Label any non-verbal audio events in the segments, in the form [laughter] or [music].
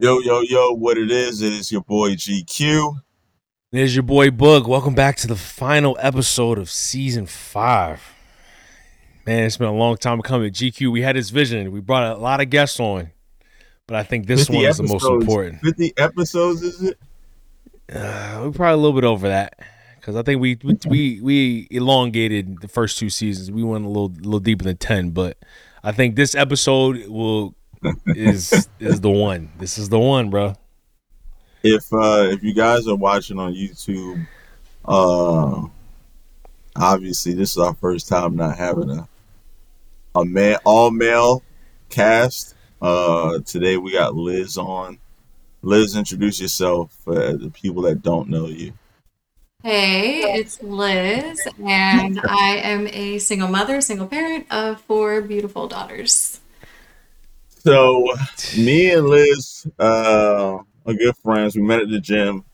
Yo, yo, yo, what it is, it is your boy GQ. There's your boy Bug. Welcome back to the final episode of season five. Man, it's been a long time coming. GQ, we had this vision. We brought a lot of guests on, but I think this one is the most important. 50 episodes, is it? Uh, we're probably a little bit over that because I think we, we we we elongated the first two seasons. We went a little little deeper than ten, but I think this episode will is is the one. This is the one, bro. If uh if you guys are watching on YouTube, uh obviously this is our first time not having a a man all male cast. Uh today we got Liz on. Liz, introduce yourself for the people that don't know you. Hey, it's Liz, and I am a single mother, single parent of four beautiful daughters. So me [sighs] and Liz uh, are good friends. We met at the gym.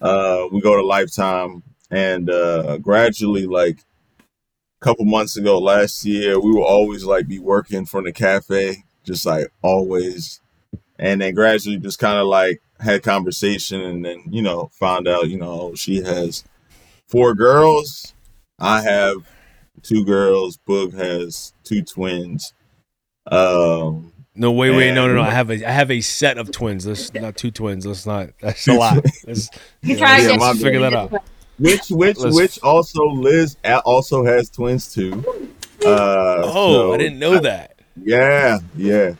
Uh, we go to Lifetime, and uh, gradually, like a couple months ago, last year, we will always like be working from the cafe, just like always. And then gradually, just kind of like had conversation, and then you know found out, you know, she has four girls. I have two girls. Boog has two twins. Um, no, wait, wait, no, no, no. I have a, I have a set of twins. Let's not two twins. Let's not. That's [laughs] a lot. Let's, You try to Yeah, get my figure that out. which which Let's- which also Liz also has twins too. Uh, Oh, so- I didn't know that. Yeah, yeah.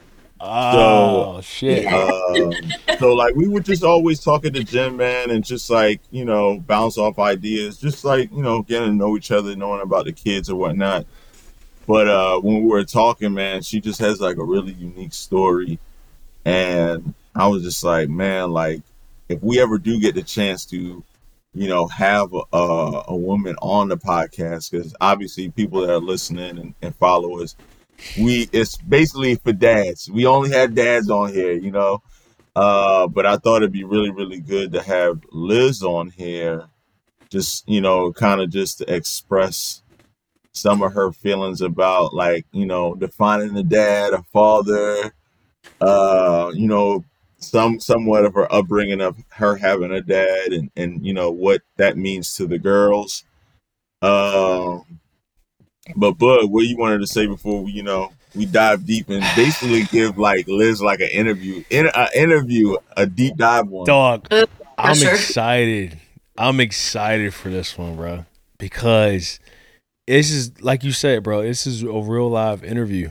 Oh shit. Um, so like we were just always talking to the gym, man, and just like you know bounce off ideas, just like you know getting to know each other, knowing about the kids or whatnot. But uh, when we were talking, man, she just has like a really unique story, and I was just like, man, like if we ever do get the chance to, you know, have a, a, woman on the podcast, because obviously people that are listening and, and follow us, we it's basically for dads. We only had dads on here, you know. Uh, but I thought it'd be really, really good to have Liz on here, just you know, kind of just to express some of her feelings about like you know defining a dad, a father, uh, you know, some somewhat of her upbringing of her having a dad, and and you know what that means to the girls. Um, but Bud, what you wanted to say before we, you know, we dive deep and basically give like Liz like an interview, in an interview, a deep dive one. Dog, Uh, I'm sure. excited. I'm excited for this one, bro, because this is like you said, bro. This is a real live interview,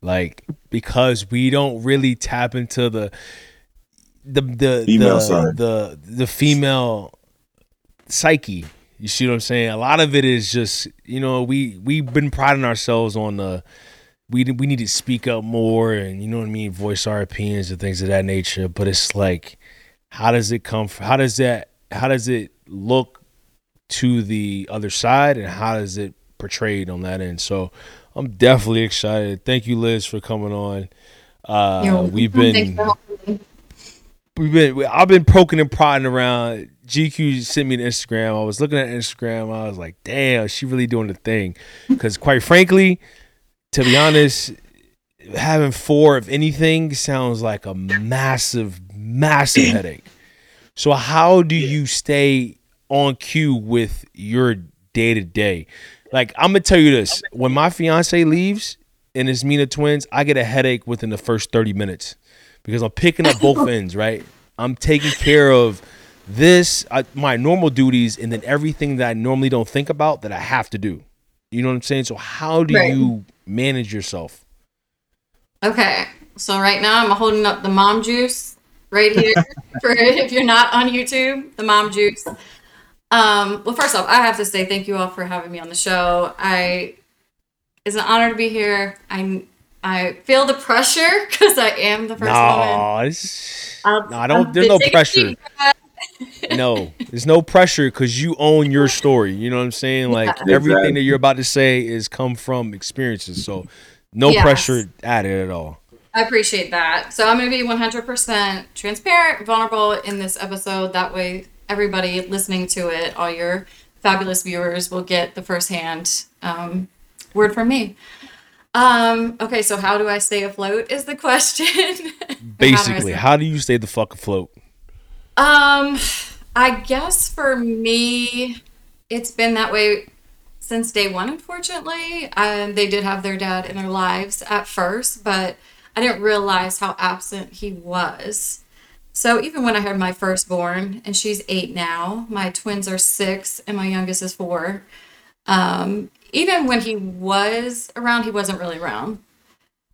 like because we don't really tap into the the the Female the, the the female psyche. You see what I'm saying? A lot of it is just you know we we've been priding ourselves on the we we need to speak up more and you know what I mean, voice our opinions and things of that nature. But it's like, how does it come? From, how does that? How does it look to the other side, and how does it portrayed on that end? So I'm definitely excited. Thank you, Liz, for coming on. Uh, we've been for having me. we've been I've been poking and prodding around. GQ sent me the Instagram. I was looking at Instagram. I was like, damn, she really doing the thing. Because quite frankly, to be honest, having four of anything sounds like a massive, massive [clears throat] headache. So how do you stay on cue with your day to day? Like I'm gonna tell you this: when my fiance leaves and it's Mina twins, I get a headache within the first 30 minutes because I'm picking up both [laughs] ends. Right, I'm taking care of this, I, my normal duties, and then everything that I normally don't think about that I have to do. You know what I'm saying? So how do Right. you manage yourself? Okay, so right now I'm holding up the mom juice right here [laughs] for if you're not on YouTube, the mom juice. Um, well, first off, I have to say thank you all for having me on the show. I it's an honor to be here. I I feel the pressure [laughs] because I am the first woman. No, it's, I'll- no, I don't. I'm There's no pressure. no, there's no pressure because you own your story. You know what I'm saying? Like Yeah. everything Exactly. that you're about to say is come from experiences. So no Yes. pressure added at all. I appreciate that. So I'm going to be 100% transparent, vulnerable in this episode. That way, everybody listening to it, all your fabulous viewers, will get the firsthand um, word from me. Um, okay, so how do I stay afloat is the [laughs] question. [laughs] Basically, how how do you stay the fuck afloat? Um, I guess for me, it's been that way since day one, unfortunately. Um, they did have their dad in their lives at first, but I didn't realize how absent he was. So even when I had my firstborn, and she's eight now, my twins are six, and my youngest is four. Um, even when he was around, he wasn't really around.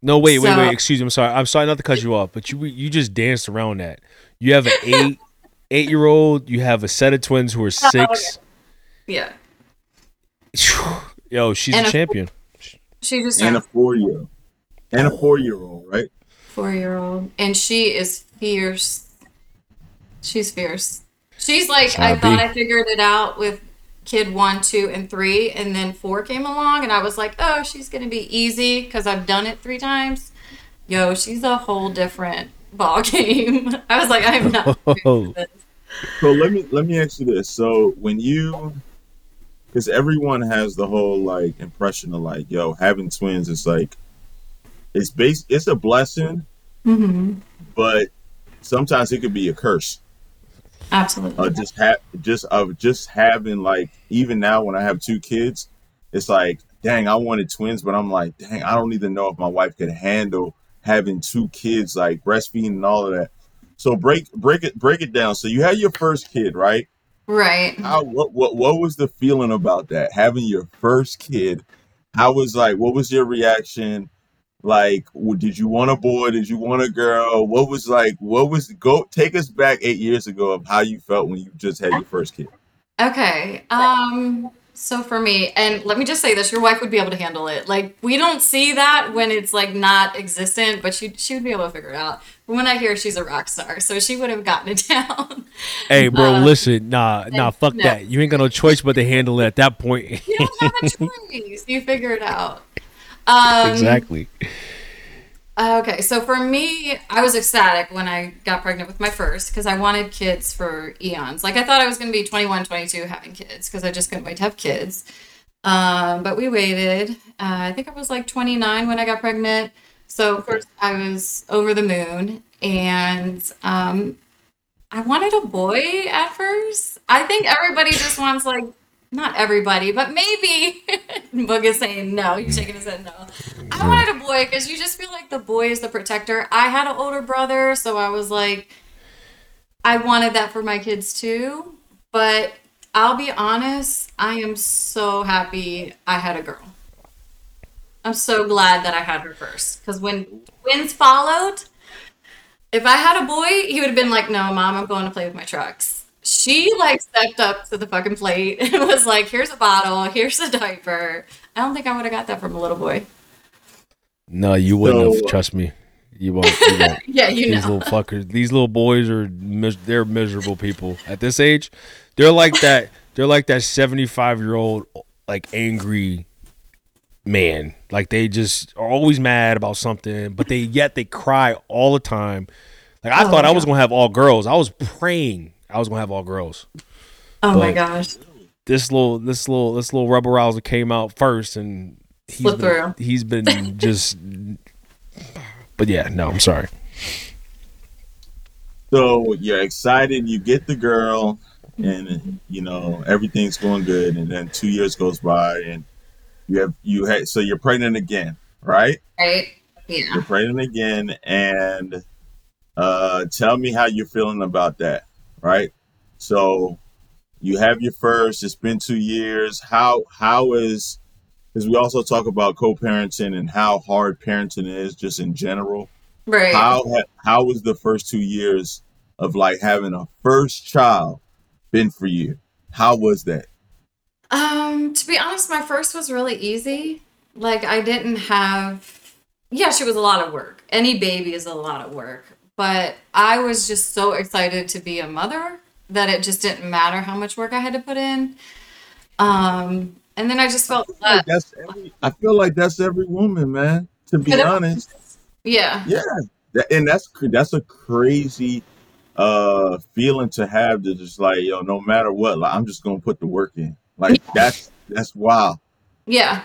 No, wait, wait, So- wait. Excuse me. I'm sorry. I'm sorry not to cut you off, but you you just danced around that. You have an eight [laughs] eight year old. You have a set of twins who are six. Yeah, Yo, she's And a a- champion. she just And a four year, old. and a four year old, right? four year old, and she is fierce. She's fierce. She's like, I thought I figured it out with kid one, two, and three, and then four came along, and I was like, oh, she's gonna be easy because I've done it three times. Yo, she's a whole different ball game. [laughs] I was like, I'm not. [laughs] Oh, So let me let me ask you this. So when you, because everyone has the whole like impression of like, yo, having twins is like, it's base, it's a blessing, hmm but sometimes it could be a curse. Absolutely. Uh, just have just of just having like even now when I have two kids, it's like, dang, I wanted twins, but I'm like, dang, I don't even know if my wife could handle having two kids, like breastfeeding and all of that. So break break it break it down. So you had your first kid, right? right. How what what what was the feeling about that? Having your first kid, how was like what was your reaction? Like, w- did you want a boy? Did you want a girl? What was like? What was go? Take us back eight years ago of how you felt when you just had your first kid. Okay. Um so for me, and let me just say this, your wife would be able to handle it. Like we don't see that when it's like not existent, but she she would be able to figure it out. From when I hear she's a rock star, so she would have gotten it [laughs] down. hey, bro, Uh, listen, nah, nah, fuck no. that. You ain't got no choice but to handle it at that point. you don't have a [laughs] choice. You figure it out. Um exactly. Okay, so for me, I was ecstatic when I got pregnant with my first because I wanted kids for eons. Like I thought I was going to be 21, 22 having kids because I just couldn't wait to have kids. Um, but we waited. Uh, I think I was like 29 when I got pregnant. So of course I was over the moon, and um, I wanted a boy at first. I think everybody just wants like not everybody, but maybe [laughs] Boog is saying no. He's shaking his head no. I wanted a boy because you just feel like the boy is the protector. I had an older brother, so I was like, I wanted that for my kids too. But I'll be honest, I am so happy I had a girl. I'm so glad that I had her first because when twins followed, if I had a boy, he would have been like, "No, mom, I'm going to play with my trucks." She like stepped up to the fucking plate and was like, "Here's a bottle, here's a diaper." I don't think I would have got that from a little boy. No, you wouldn't So- have. Trust me. You won't. You won't. [laughs] Yeah, you these know. little fuckers. These little boys are mis- they're miserable people at this age. They're like that. They're like that seventy five year old like angry man. Like they just are always mad about something, but they yet they cry all the time. Like I Oh thought my I was gonna have all girls. I was praying I was gonna have all girls. Oh my gosh. This little this little this little rubber rouser came out first, and he's Slip been, through. he's been [laughs] just. But yeah, no, I'm sorry. So you're excited, you get the girl, and you know everything's going good, and then two years goes by, and you have you had so you're pregnant again, right? Right? Yeah. You're pregnant again, and uh, tell me how you're feeling about that, right? So you have your first. It's been two years. How how is because we also talk about co-parenting and how hard parenting is just in general. Right. How how was the first two years of like having a first child been for you? How was that? Um, to be honest, my first was really easy. Like I didn't have yeah, she was a lot of work. Any baby is a lot of work. But I was just so excited to be a mother that it just didn't matter how much work I had to put in. Um, and then I just felt Like blessed. that's every, I feel like that's every woman, man. To be honest, Yeah. yeah, and that's that's a crazy uh feeling to have to just like yo, no matter what, like I'm just gonna put the work in. Like [laughs] that's that's wild. Yeah.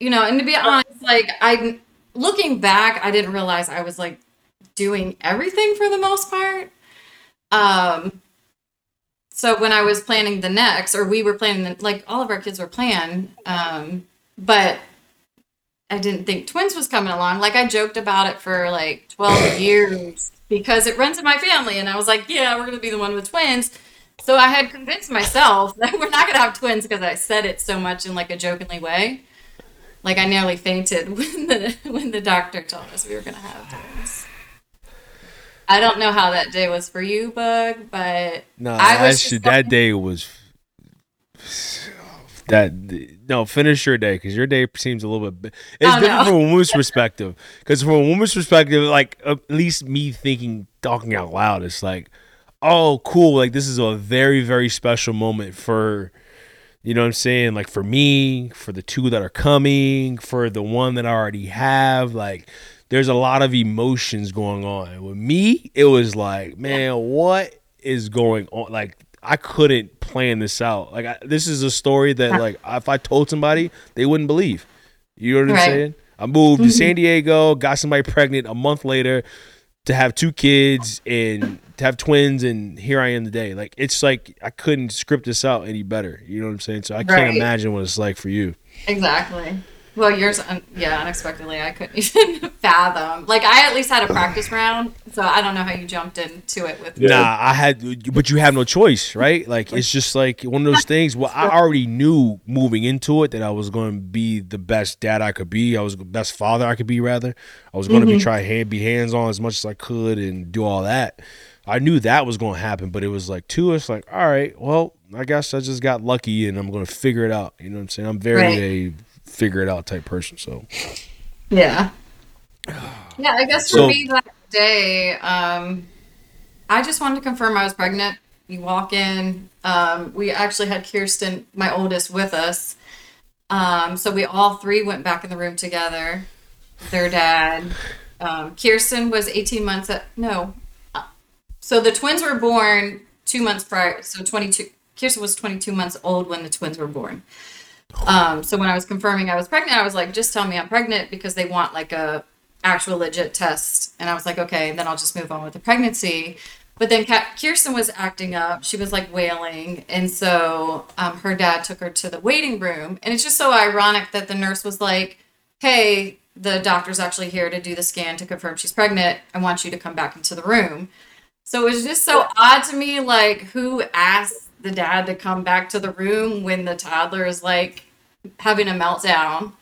you know, and to be honest, like I looking back, I didn't realize I was like doing everything for the most part. Um so when I was planning the next, or we were planning, the, like all of our kids were planned, um, but I didn't think twins was coming along. Like I joked about it for like 12 [coughs] years because it runs in my family. And I was like, yeah, we're going to be the one with twins. So I had convinced myself [laughs] that we're not going to have twins because I said it so much in like a jokingly way. Like I nearly fainted [laughs] when the when the doctor told us we were going to have twins. I don't know how that day was for you, Bug, but No, I that, was just that day was that no finish your day because your day seems a little bit. It's Oh, different no. from a woman's perspective because from a woman's perspective, like at least me thinking, talking out loud, it's like, oh, cool. Like this is a very very special moment for. You know what I'm saying? Like for me, for the two that are coming, for the one that I already have, like there's a lot of emotions going on. With me, it was like, man, what is going on? Like I couldn't plan this out. Like I, this is a story that like if I told somebody, they wouldn't believe. You know what I'm Right. saying? I moved to mm-hmm. San Diego, got somebody pregnant a month later to have two kids and to have twins and here I am today. Like it's like I couldn't script this out any better. You know what I'm saying? So I can't Right. imagine what it's like for you. Exactly. Well, yours, un- yeah, unexpectedly, I couldn't [laughs] even fathom. Like, I at least had a practice round, so I don't know how you jumped into it with. Yeah. Nah, I had, but you have no choice, right? Like it's just like one of those [laughs] things. Well, I already knew moving into it that I was going to be the best dad I could be. I was the best father I could be. Rather, I was going to be mm-hmm. try hand be hands on as much as I could and do all that. I knew that was going to happen, but it was like two. It's like, all right, well, I guess I just got lucky and I'm going to figure it out. You know what I'm saying? I'm very Right. a figure it out type person. So Yeah. [sighs] Yeah, I guess for So- me that day, um, I just wanted to confirm I was pregnant. You walk in. Um, we actually had Kirsten, my oldest, with us. Um, so we all three went back in the room together. Their dad. Um, Kirsten was 18 months at, no. Uh, So the twins were born two months prior. So 22, Kirsten was 22 months old when the twins were born. Um, so when I was confirming I was pregnant, I was like, just tell me I'm pregnant because they want like a actual legit test. And I was like, okay, then I'll just move on with the pregnancy. But then Kirsten was acting up. She was like wailing. And so um, her dad took her to the waiting room. And it's just so ironic that the nurse was like, hey, the doctor's actually here to do the scan to confirm she's pregnant. I want you to come back into the room. So it was just so odd to me, like who asked the dad to come back to the room when the toddler is like having a meltdown.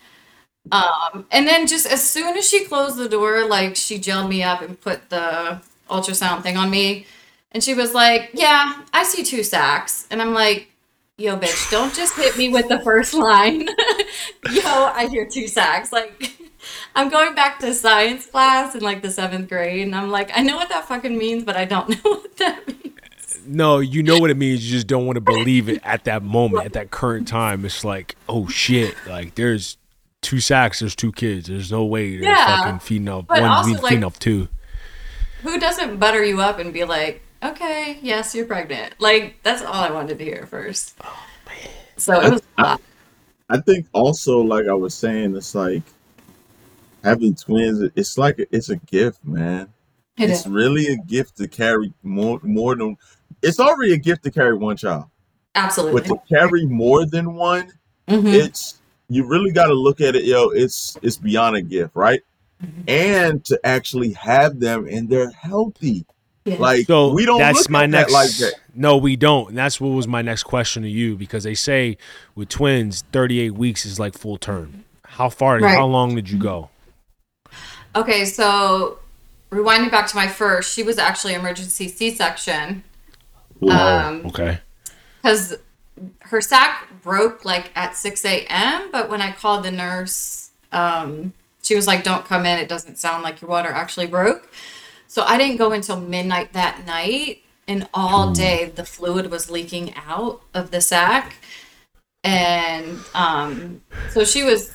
Um, and then just as soon as she closed the door, like she gelled me up and put the ultrasound thing on me. And she was like, Yeah, I see two sacks. And I'm like, Yo, bitch, don't just hit me with the first line. [laughs] Yo, I hear two sacks. Like, [laughs] I'm going back to science class in like the seventh grade. And I'm like, I know what that fucking means, but I don't [laughs] know what that. No, you know what it means. You just don't want to believe it at that moment, at that current time. It's like, oh shit! Like there's two sacks, there's two kids. There's no way they're Yeah. fucking feeding off But one also, feeding like- off two. Who doesn't butter you up and be like, okay, yes, you're pregnant? Like, that's all I wanted to hear first. Oh, so it was a lot. I think also, like I was saying, it's like having twins. It's like it's a gift, man. It it's is. really a gift to carry more more than. It's already a gift to carry one child, Absolutely. but to carry more than one, Mhm. it's you really got to look at it, yo. It's it's beyond a gift, right? Mm-hmm. And to actually have them and they're healthy, Yeah. like So we don't that's look my at next. that like that. No, we don't. And that's what was my next question to you because they say with twins, 38 weeks is like full term. How far? Right. How long did you go? Okay, so rewinding back to my first, she was actually emergency C-section Um, Okay. because her sac broke like at 6 a.m. But when I called the nurse, um, she was like, "Don't come in. It doesn't sound like your water actually broke." So I didn't go until midnight that night, and all day the fluid was leaking out of the sac, and um, so she was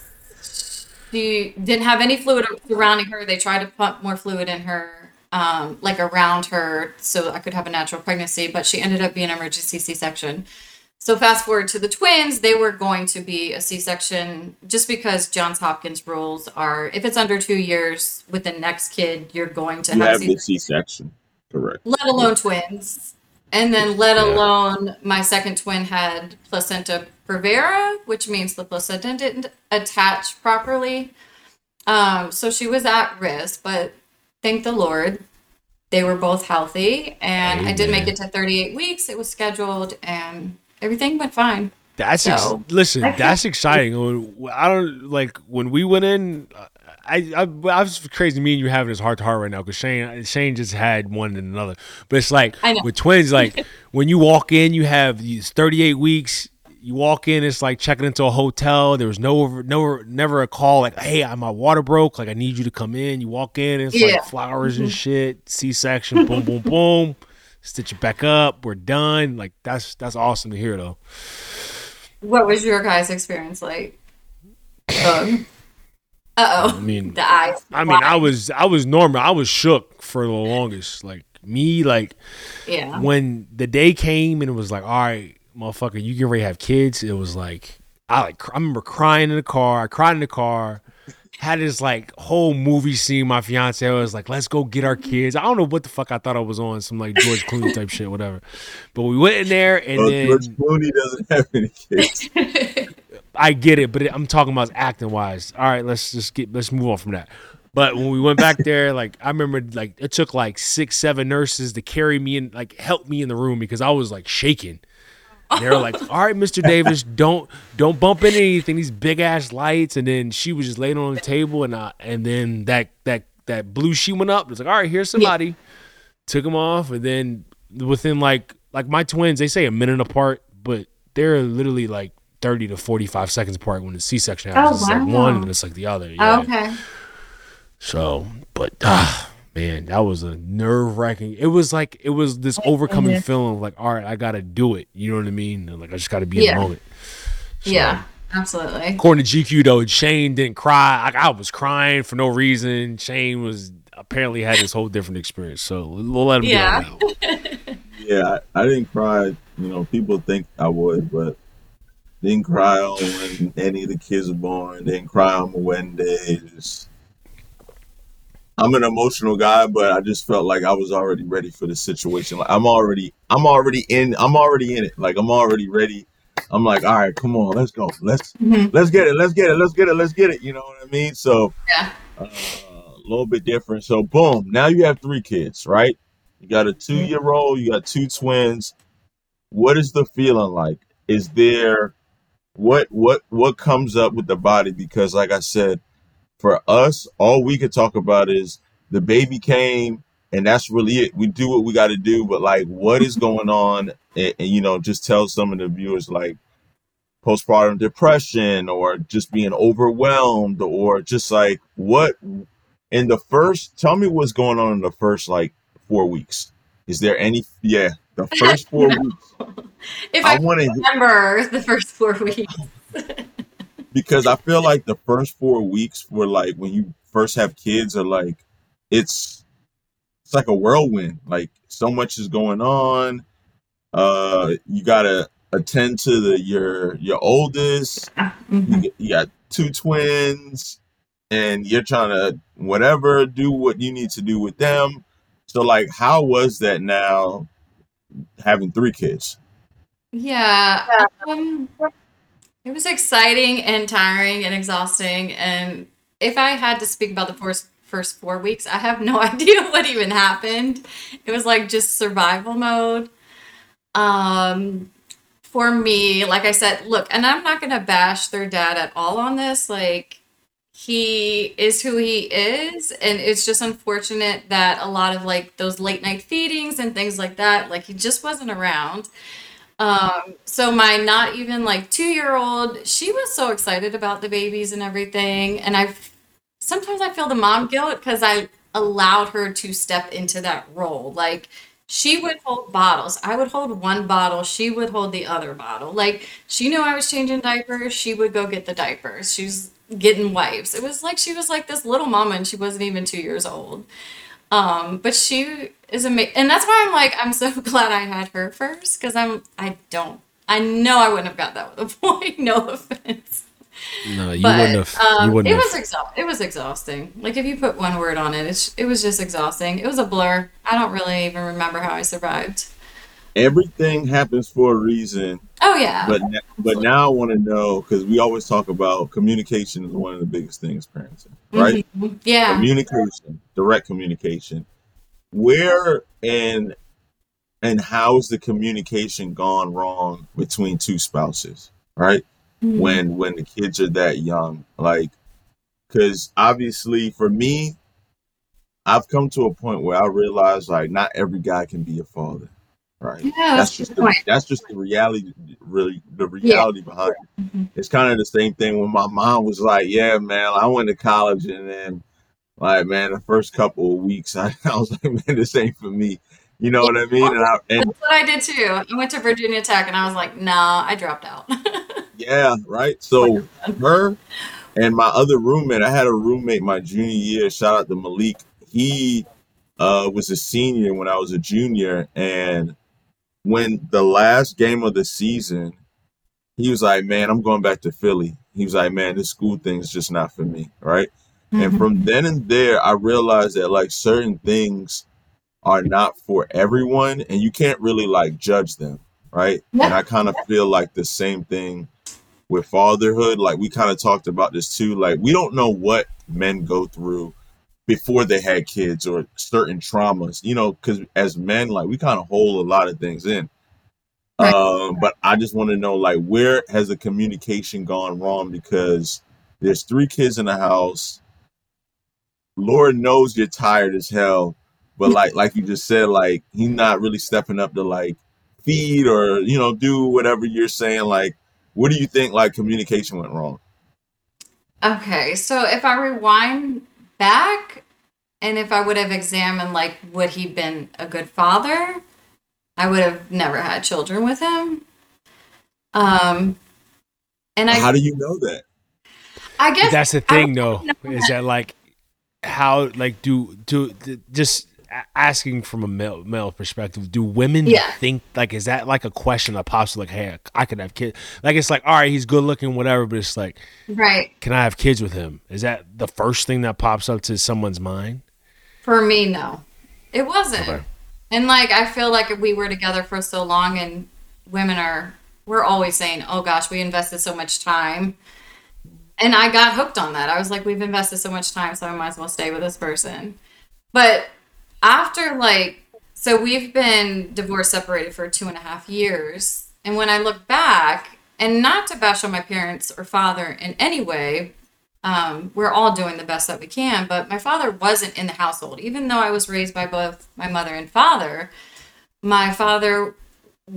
she didn't have any fluid surrounding her. They tried to pump more fluid in her, um, like around her, so I could have a natural pregnancy. But she ended up being an emergency C-section. so fast forward to the twins, they were going to be a C-section just because Johns Hopkins rules are if it's under two years with the next kid, you're going to You have have the C-section, C-section, correct? let alone twins. And then let Yeah. alone my second twin had placenta previa, which means the placenta didn't attach properly. Um, so she was at risk, but thank the Lord, they were both healthy, and I did make it to 38 weeks. It was scheduled, and everything went fine. That's ex- listen. That's exciting. I don't like when we went in. I I, I was crazy. Me and you having this heart to heart right now because Shane Shane just had one and another. But it's like with twins. Like [laughs] when you walk in, you have these thirty eight weeks. You walk in, it's like checking into a hotel. There was no, no, never a call like, "Hey, my water broke. Like, I need you to come in." You walk in, it's Yeah. Mm-hmm. like flowers and shit. C section, boom, boom, [laughs] boom. Stitch it back up. We're done. Like that's that's awesome to hear though. What was your guys' experience like? Um, uh I oh. mean, The eyes. I mean, I was I was normal. I was shook for the longest. Like me, like yeah. when the day came and it was like, all right, motherfucker, you get ready to have kids. It was like I like I remember crying in the car. I cried in the car. Had this like whole movie scene. My fiance was like, "Let's go get our kids." I don't know what the fuck I thought I was on, some like George Clooney type shit, whatever. But we went in there and Well, then George Clooney doesn't have any kids. [laughs] I get it, but I'm talking about acting wise. All right, let's just get let's move on from that. But when we went back [laughs] there, like I remember, like it took like six, seven nurses to carry me and like help me in the room because I was like shaking. They were like, "All right, Mr. Davis, don't don't bump into anything. These big ass lights." And then she was just laying on the table, and I, and then that that that blue sheet went up. It was like, "All right, here's somebody." Took them off, and then within like like my twins, they say a minute apart, but they're literally like thirty to forty five seconds apart when the C section happens. Oh, it's like one, and it's like the other. Yeah. Oh, okay. So, but ah, man, that was a nerve wracking. It was like it was this overcoming feeling of like, all right, I got to do it. You know what I mean? And like I just got to be in the moment. So, Yeah. Absolutely. According to GQ though, Shane didn't cry. Like I was crying for no reason. Shane was apparently had this whole different experience. So we'll let him Yeah. get on that. one. [laughs] Yeah, I, I didn't cry. You know, people think I would, but didn't cry on when any of the kids were born. Didn't cry on my wedding day. Just, I'm an emotional guy, but I just felt like I was already ready for the situation. Like I'm already, I'm already in, I'm already in it. Like I'm already ready. I'm like, all right, come on, let's go, let's Mhm. let's get it, let's get it, let's get it, let's get it. You know what I mean? So Yeah. uh, a little bit different. So boom, now you have three kids, right? You got a two year old, you got two twins. What is the feeling like? Is there what what what comes up with the body? Because like I said, for us, all we could talk about is the baby came and that's really it. We do what we got to do, but like what is going on? And, and, you know, just tell some of the viewers like postpartum depression or just being overwhelmed or just like what in the first tell me what's going on in the first like four weeks is there any yeah the first four [laughs] weeks If I, i want to remember the first four weeks. [laughs] because i feel like the first four weeks were like when you first have kids are like it's it's like a whirlwind. Like so much is going on. Uh you gotta attend to the your your oldest. You, you got two twins and you're trying to whatever do what you need to do with them. So like how was that now having three kids? Yeah. Um, it was exciting and tiring and exhausting. And if I had to speak about the first first four weeks, I have no [laughs] idea what even happened. It was like just survival mode. Um, for me, like I said, look, and I'm not gonna bash their dad at all on this. Like he is who he is, and it's just unfortunate that a lot of like those late night feedings and things like that, like he just wasn't around. Um, so my not even like two year old, she was so excited about the babies and everything. And I sometimes I feel the mom guilt because I allowed her to step into that role. Like she would hold bottles. I would hold one bottle. She would hold the other bottle. Like she knew I was changing diapers. She would go get the diapers. She was getting wipes. It was like she was like this little mama and she wasn't even two years old. Um, but she is amazing, and that's why I'm like I'm so [laughs] glad I had her first because I'm I don't I know I wouldn't have got that with a boy. [laughs] No offense. No, you But wouldn't have. um, you wouldn't it have. was exhaust- it was exhausting. Like if you put one word on it, it's, it was just exhausting. It was a blur. I don't really even remember how I survived. Everything happens for a reason, Oh yeah. but n- but now I want to know because we always talk about communication is one of the biggest things parenting, right? Mhm. Yeah. Communication, direct communication. Where and and how's the communication gone wrong between two spouses, right? Mhm. when when the kids are that young like because obviously for me i've come to a point where i realize like not every guy can be a father right Yeah, that's that's, just the point. that's just the reality really the reality behind it Mhm. it's kind of the same thing when my mom was like yeah man i went to college and then like man the first couple of weeks i, [laughs] I was like man this ain't for me you know what i mean and i and That's what I did too. I went to Virginia Tech and I was like, nah, I dropped out. [laughs] Yeah, right. So her and my other roommate, I had a roommate my junior year. Shout out to Malik. He uh, was a senior when I was a junior, and when the last game of the season, he was like, "Man, I'm going back to Philly." He was like, "Man, this school thing is just not for me." Right. And from then and there, I realized that like certain things are not for everyone, and you can't really like judge them, right? Yeah. And I kind of feel like the same thing with fatherhood. Like we kind of talked about this too. Like we don't know what men go through before they had kids or certain traumas, you know, because as men, like we kind of hold a lot of things in. Right. Um, but I just want to know, like, where has the communication gone wrong? Because there's three kids in the house. Lord knows you're tired as hell, but like, like you just said, like he's not really stepping up to like feed or you know do whatever you're saying. Like, what do you think? Like, communication went wrong. Okay, so if I rewind back and if I would have examined like would he been a good father, I would have never had children with him. Um and I How do you know that? I guess That's the thing, though, is that like how like do do th- just asking from a male male perspective, do women Yeah. think like is that like a question that pops like, hey, I could have kids? Like it's like, all right, he's good looking, whatever, but it's like, right. can I have kids with him? Is that the first thing that pops up to someone's mind? For me, no. It wasn't. Okay. And like I feel like we were together for so long and women are we're always saying, "Oh gosh, we invested so much time." And I got hooked on that. I was like, "We've invested so much time, so I might as well stay with this person." But after like so we've been divorced separated for two and a half years and when i look back and not to bash on my parents or father in any way um, we're all doing the best that we can but my father wasn't in the household even though i was raised by both my mother and father my father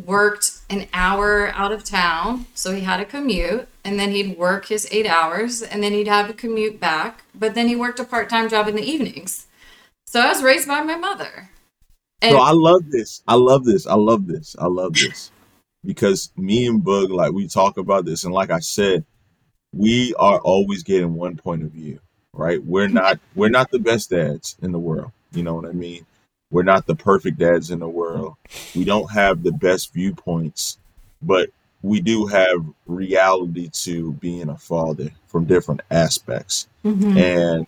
worked an hour out of town so he had a commute and then he'd work his eight hours and then he'd have a commute back but then he worked a part-time job in the evenings so i was raised by my mother and So I love this. I love this. I love this. I love this. Because me and Bug, like we talk about this, and like I said, we are always getting one point of view, right? We're not we're not the best dads in the world. You know what I mean? We're not the perfect dads in the world. We don't have the best viewpoints, but we do have reality to being a father from different aspects. Mhm. And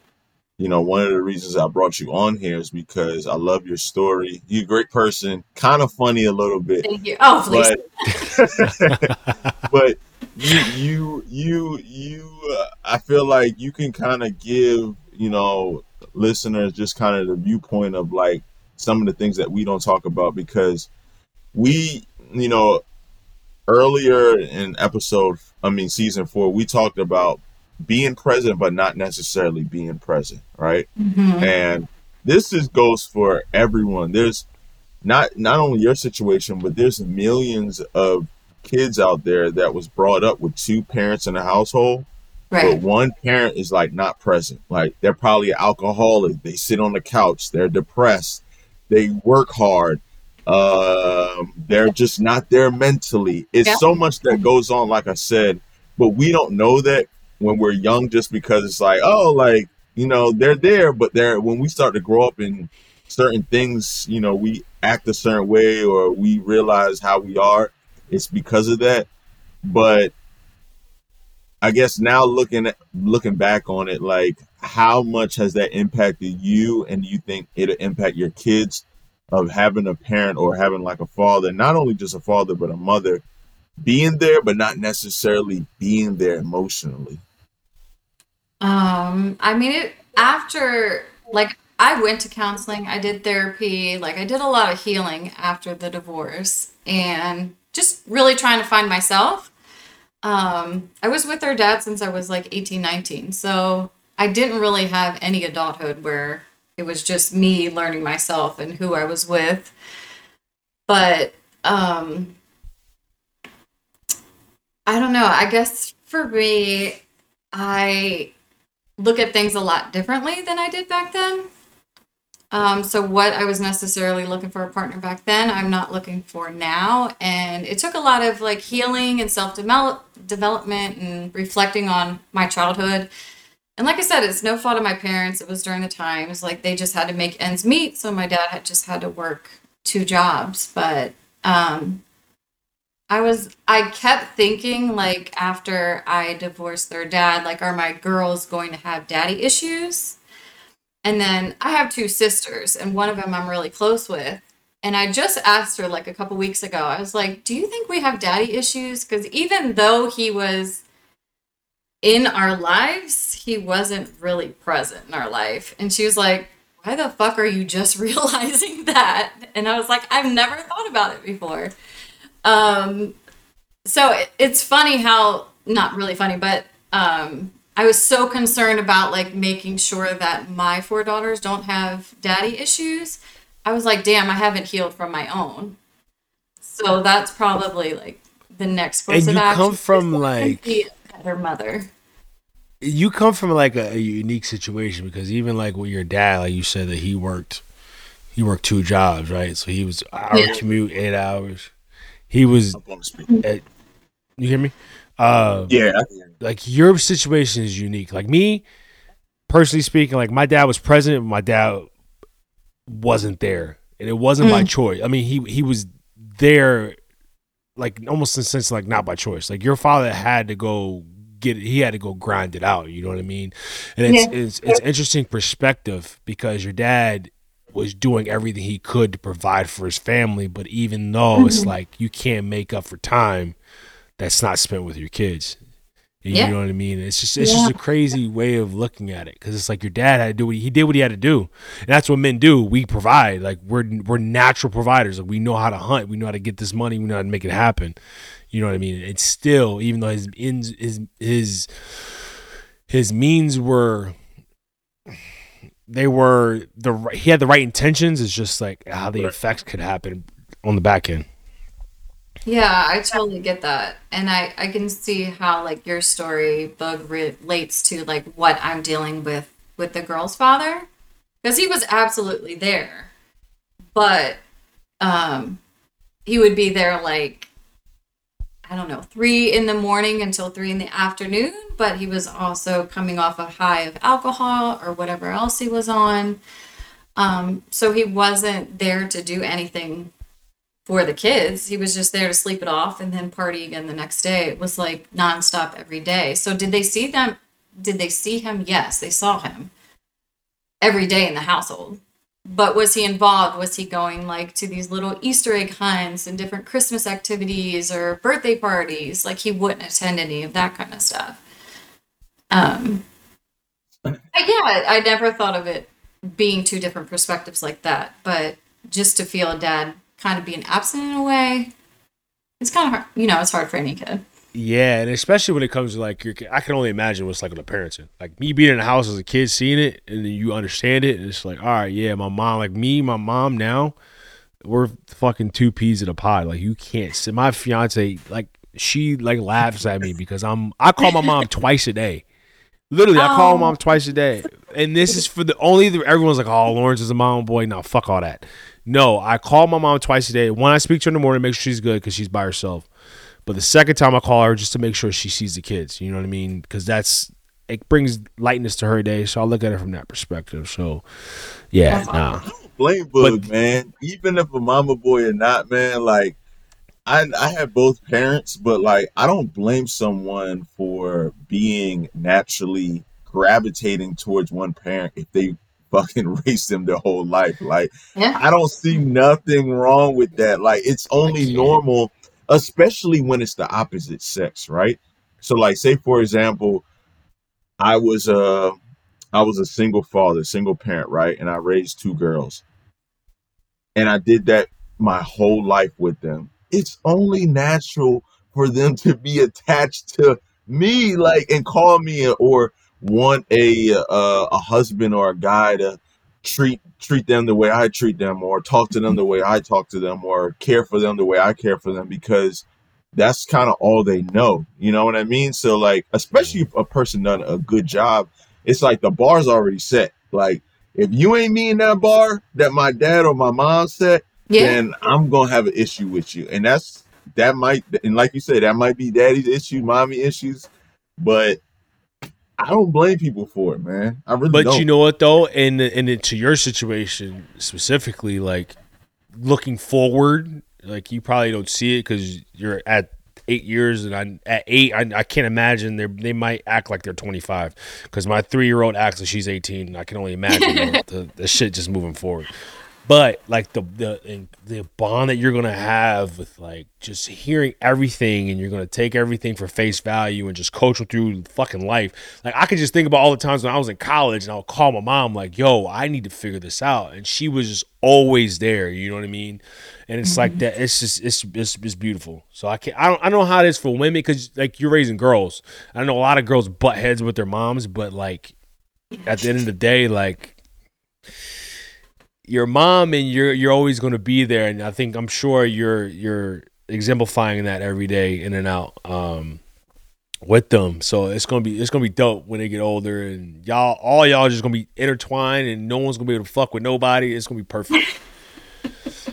you know, one of the reasons I brought you on here is because I love your story. You're a great person, kind of funny a little bit, thank you oh please but [laughs] but you you you you uh, I feel like you can kind of give you know listeners just kind of the viewpoint of like some of the things that we don't talk about because we you know earlier in episode I mean season 4 we talked about being present but not necessarily being present right? Mhm. and this is goes for everyone. There's not not only your situation but there's millions of kids out there that was brought up with two parents in a household but one parent is like not present. Like they're probably an alcoholic. They sit on the couch. They're depressed they work hard um they're just not there mentally it's Yeah. so much that goes on like i said but we don't know that when we're young just because it's like oh like you know they're there but they're when we start to grow up in certain things you know we act a certain way or we realize how we are it's because of that. But I guess now looking at looking back on it, like how much has that impacted you, and do you think it'll impact your kids of having a parent or having like a father, not only just a father but a mother, being there but not necessarily being there emotionally? Um, I mean, it after like I went to counseling, I did therapy, like I did a lot of healing after the divorce and just really trying to find myself. Um, I was with her dad since I was like 18, 19. So I didn't really have any adulthood where it was just me learning myself and who I was with. But um I don't know. I guess for me, I look at things a lot differently than I did back then. Um, so what I was necessarily looking for a partner back then, I'm not looking for now. And it took a lot of like healing and self development and reflecting on my childhood. And like I said, it's no fault of my parents. It was during the times like they just had to make ends meet. So my dad had just had to work two jobs. But um, I was I kept thinking like after I divorced their dad, like are my girls going to have daddy issues? And then I have two sisters, and one of them I'm really close with. And I just asked her like a couple weeks ago, I was like, Do you think we have daddy issues? Because even though he was in our lives, he wasn't really present in our life. And she was like, Why the fuck are you just [laughs] realizing that? And I was like, I've never thought about it before. Um, so it, it's funny how, not really funny, but um, I was so concerned about like making sure that my four daughters don't have daddy issues. I was like, damn, I haven't healed from my own. So that's probably like the next course and of you action. come [laughs] from like her mother. You come from like a, a, unique situation because even like with your dad, like you said that he worked, he worked two jobs, right? So he was hour yeah. commute, eight hours. He was. At, you hear me? Uh, yeah. Like your situation is unique. Like me, personally speaking, like my dad was president, my dad wasn't there, and it wasn't mm. by choice. I mean, he he was there, like almost in a sense, like not by choice. Like your father had to go get it. He had to go grind it out. You know what I mean? And it's yeah. it's, it's interesting perspective because your dad was doing everything he could to provide for his family, but even though mm-hmm. it's like you can't make up for time that's not spent with your kids. You yeah. know what I mean? It's just it's yeah. just a crazy way of looking at it because it's like your dad had to do what he, he did what he had to do, and that's what men do. We provide like we're we're natural providers. Like we know how to hunt, we know how to get this money, we know how to make it happen. You know what I mean? It's still even though his ins his his his means were they were the he had the right intentions. It's just like how the effects could happen on the back end. Yeah, I totally get that. And I, I can see how like your story bug relates to like what I'm dealing with with the girl's father because he was absolutely there. But um he would be there like I don't know, 3 in the morning until 3 in the afternoon, but he was also coming off a high of alcohol or whatever else he was on. Um so he wasn't there to do anything for the kids. He was just there to sleep it off and then party again the next day. It was like nonstop every day. So did they see them? Did they see him? Yes, they saw him every day in the household. But was he involved? Was he going like to these little Easter egg hunts and different Christmas activities or birthday parties? Like he wouldn't attend any of that kind of stuff. Um, but yeah, I never thought of it being two different perspectives like that. But just to feel a dad kind of being absent in a way. It's kind of hard, you know, it's hard for any kid. Yeah, and especially when it comes to like your, I can only imagine what's like with a parenting. Like me being in the house as a kid, seeing it, and then you understand it, and it's like, all right, yeah, my mom, like me, my mom now, we're fucking two peas in a pod. Like you can't. See, my fiance, like she like laughs at me because I'm. I call my mom [laughs] twice a day. Literally, I call oh. my mom twice a day, and this is for the only. Everyone's like, "Oh, Lawrence is a mom boy." Now, fuck all that. No, I call my mom twice a day. One, I speak to her in the morning, make sure she's good because she's by herself. But the second time I call her, just to make sure she sees the kids. You know what I mean? Because that's it brings lightness to her day. So I look at it from that perspective. So, yeah, nah. blame Boog, but, man. Even if a mama boy or not, man, like I I have both parents, but like I don't blame someone for being naturally gravitating towards one parent if they fucking [laughs] raised them their whole life. Like Yeah. I don't see nothing wrong with that. Like it's only normal, especially when it's the opposite sex, right? So like say for example, I was a I was a single father, single parent, right? And I raised two girls. And I did that my whole life with them. It's only natural for them to be attached to me like and call me or want a uh, a husband or a guy to treat treat them the way I treat them or talk to them the way I talk to them or care for them the way I care for them because that's kind of all they know. You know what I mean? So like especially if a person done a good job, it's like the bar's already set. Like if you ain't me in that bar that my dad or my mom set, Yeah. then I'm gonna have an issue with you. And that's that might and like you said, that might be daddy's issue, mommy issues, but I don't blame people for it, man. I really But don't. you know what though, and and into your situation specifically, like looking forward, like you probably don't see it because you're at eight years, and I'm at eight, I, I can't imagine they they might act like they're 25 because my three year old acts like she's 18. And I can only imagine the, [laughs] the, the shit just moving forward. But like the the and the bond that you're gonna have with like just hearing everything, and you're gonna take everything for face value and just coach them through fucking life. Like I could just think about all the times when I was in college, and I would call my mom like, "Yo, I need to figure this out," and she was just always there. You know what I mean? And it's like mm-hmm. that. It's just it's it's, it's beautiful. So I can't. I don't. I don't know how it is for women because like you're raising girls. I know a lot of girls butt heads with their moms, but like at the end of the day, like your mom and you're you're always going to be there and i think i'm sure you're you're exemplifying that every day in and out um with them. So it's gonna be it's gonna be dope when they get older and y'all all y'all just gonna be intertwined and no one's gonna be able to fuck with nobody. It's gonna be perfect. [laughs]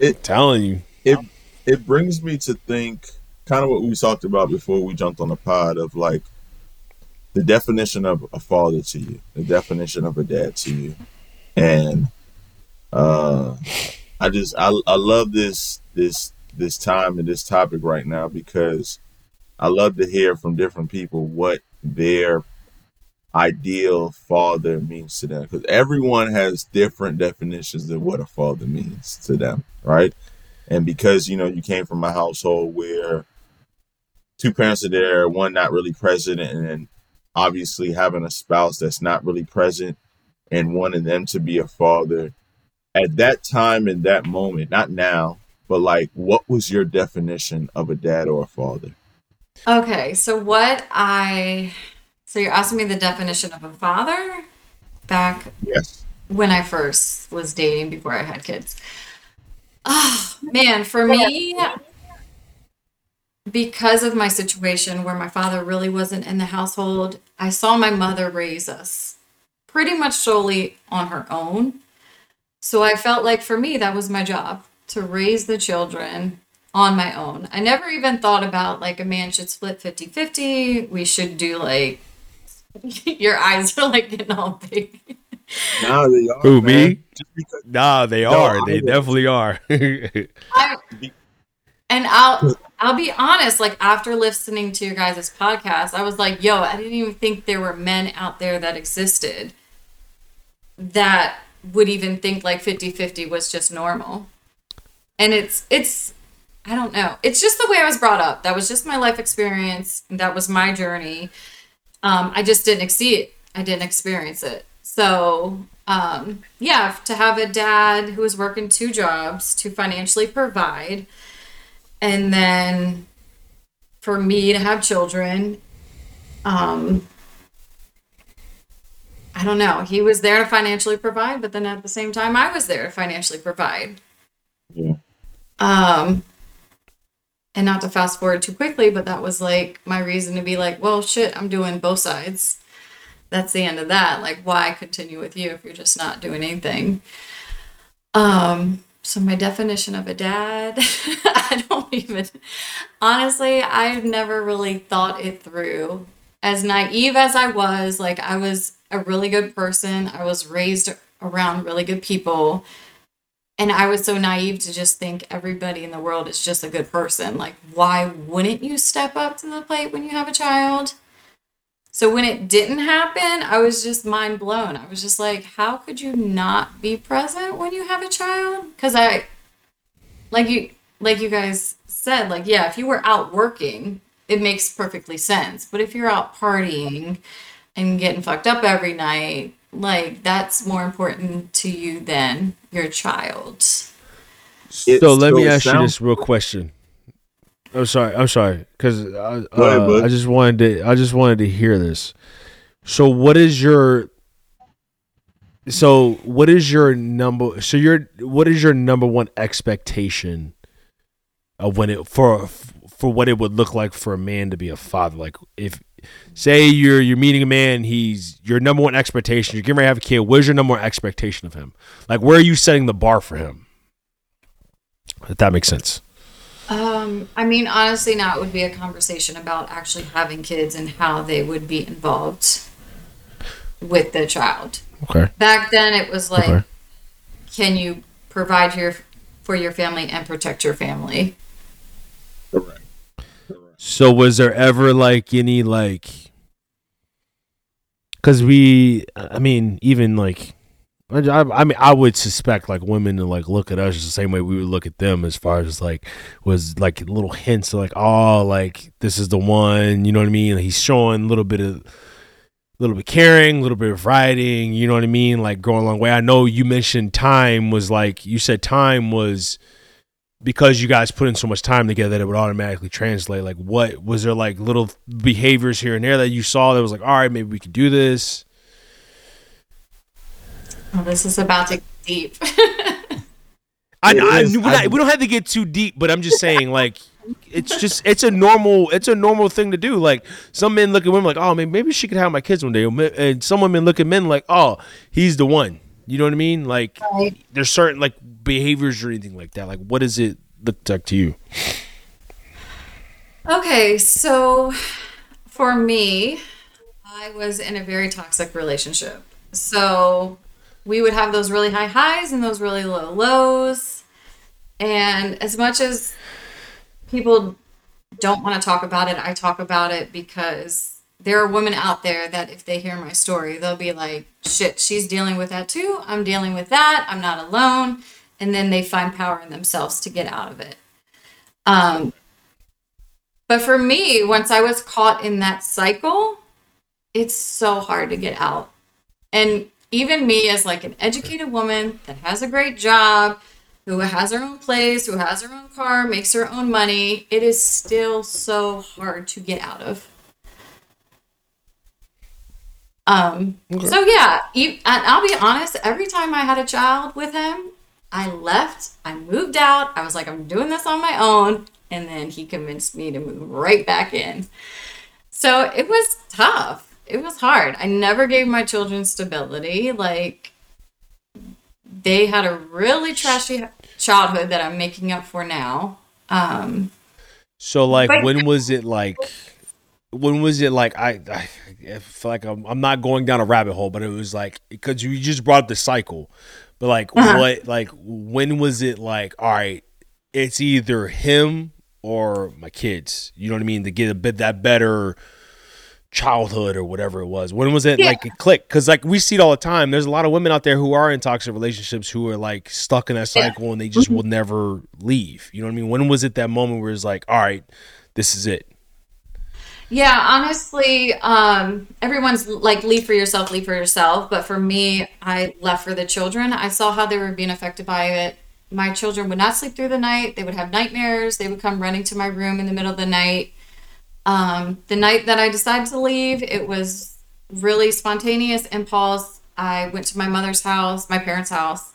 It- telling you. it it brings me to think kind of what we talked about before we jumped on the pod of like the definition of a father to you, the definition of a dad to you. And uh I just I I love this this this time and this topic right now because I love to hear from different people what their ideal father means to them because everyone has different definitions of what a father means to them, right? And because you know you came from a household where two parents are there, one not really present, and obviously having a spouse that's not really present and wanting them to be a father at that time in that moment, not now, but like what was your definition of a dad or a father? Okay, so what I so you're asking me the definition of a father back Yes. when I first was dating before I had kids. Oh man, for me, because of my situation where my father really wasn't in the household, I saw my mother raise us pretty much solely on her own. So I felt like for me, that was my job to raise the children on my own. I never even thought about like a man should split 50 50. We should do like, [laughs] your eyes are like getting all big. Now they are. Who, man. me? Because nah they No, are I they would- definitely are [laughs] I, and I'll I'll be honest, like after listening to your guys' podcast, I was like, yo, I didn't even think there were men out there that existed that would even think like 50-50 was just normal. And it's it's I don't know. It's just the way I was brought up. That was just my life experience. That was my journey. Um, I just didn't see it. I didn't experience it. So, um, yeah, to have a dad who was working two jobs to financially provide, and then for me to have children, um, I don't know. He was there to financially provide, but then at the same time, I was there to financially provide. Yeah. Um, and not to fast forward too quickly, but that was like my reason to be like, well, shit, I'm doing both sides. That's the end of that. Like, why continue with you if you're just not doing anything? Um, so my definition of a dad, [laughs] I don't even honestly, I've never really thought it through. As naive as I was, like I was a really good person. I was raised around really good people. and I was so naive to just think everybody in the world is just a good person. Like, why wouldn't you step up to the plate when you have a child? So when it didn't happen, I was just mind blown. I was just like, how could you not be present when you have a child? Cuz I like you like you guys said, like yeah, if you were out working, it makes perfectly sense. But if you're out partying and getting fucked up every night, like that's more important to you than your child. It- so let me it ask you this real question. I'm sorry. I'm sorry because I, uh. I just wanted to. I just wanted to hear this. So what is your? So what is your number? So your what is your number one expectation of when it for for what it would look like for a man to be a father? Like if say you're you're meeting a man, he's your number one expectation. You're getting ready to have a kid. Where's your number one expectation of him? Like where are you setting the bar for him? If that makes sense. Um, I mean, honestly, now it would be a conversation about actually having kids and how they would be involved with the child. Okay. Back then, it was like, Okay. can you provide your for your family and protect your family? So was there ever like any like cuz we I mean even like I, I mean I would suspect like women to like look at us the same way we would look at them as far as like was like little hints of like oh like this is the one you know what I mean he's showing a little bit of a little bit caring, a little bit of writing, you know what I mean? Like going a long way. I know you mentioned time was like you said time was because you guys put in so much time together that it would automatically translate. Like what was there like little behaviors here and there that you saw that was like, all right, maybe we could do this? Oh, this is about to get deep. [laughs] I, I, is. we, not, we don't have to get too deep, but I'm just saying, like, it's just it's a normal it's a normal thing to do. Like some men look at women like, oh man, maybe she could have my kids one day, and some women look at men like, oh, he's the one. You know what I mean? Like, Right. there's certain like behaviors or anything like that. Like, what does it look like to you? Okay, so for me, I was in a very toxic relationship. So we would have those really high highs and those really low lows. And as much as people don't want to talk about it, I talk about it because there are women out there that if they hear my story, they'll be like, shit, she's dealing with that too. I'm dealing with that. I'm not alone. And then they find power in themselves to get out of it. Um, but for me, once I was caught in that cycle, it's so hard to get out. And even me as like an educated woman that has a great job, who has her own place, who has her own car, makes her own money, it is still so hard to get out of. Um so yeah, you, and I'll be honest, every time I had a child with him, I left, I moved out, I was like, I'm doing this on my own, and then he convinced me to move right back in. So it was tough. It was hard. I never gave my children stability. Like they had a really trashy childhood that I'm making up for now. Um So like, when was it like? When was it like? I I, I feel like I'm, I'm not going down a rabbit hole, but it was like because you just brought up the cycle, but like Uh-huh. what? Like when was it like? All right, it's either him or my kids. You know what I mean? To get a bit that better childhood or whatever it was. When was it Yeah. like it clicked? Because like we see it all the time. There's a lot of women out there who are in toxic relationships who are like stuck in that Yeah. cycle and they just Mhm. will never leave. You know what I mean? When was it that moment where it's like, all right, this is it? Yeah, honestly, um, everyone's like, leave for yourself, leave for yourself. But for me, I left for the children. I saw how they were being affected by it. My children would not sleep through the night. They would have nightmares. They would come running to my room in the middle of the night. Um, the night that I decided to leave, it was really spontaneous impulse. I went to my mother's house, my parents' house.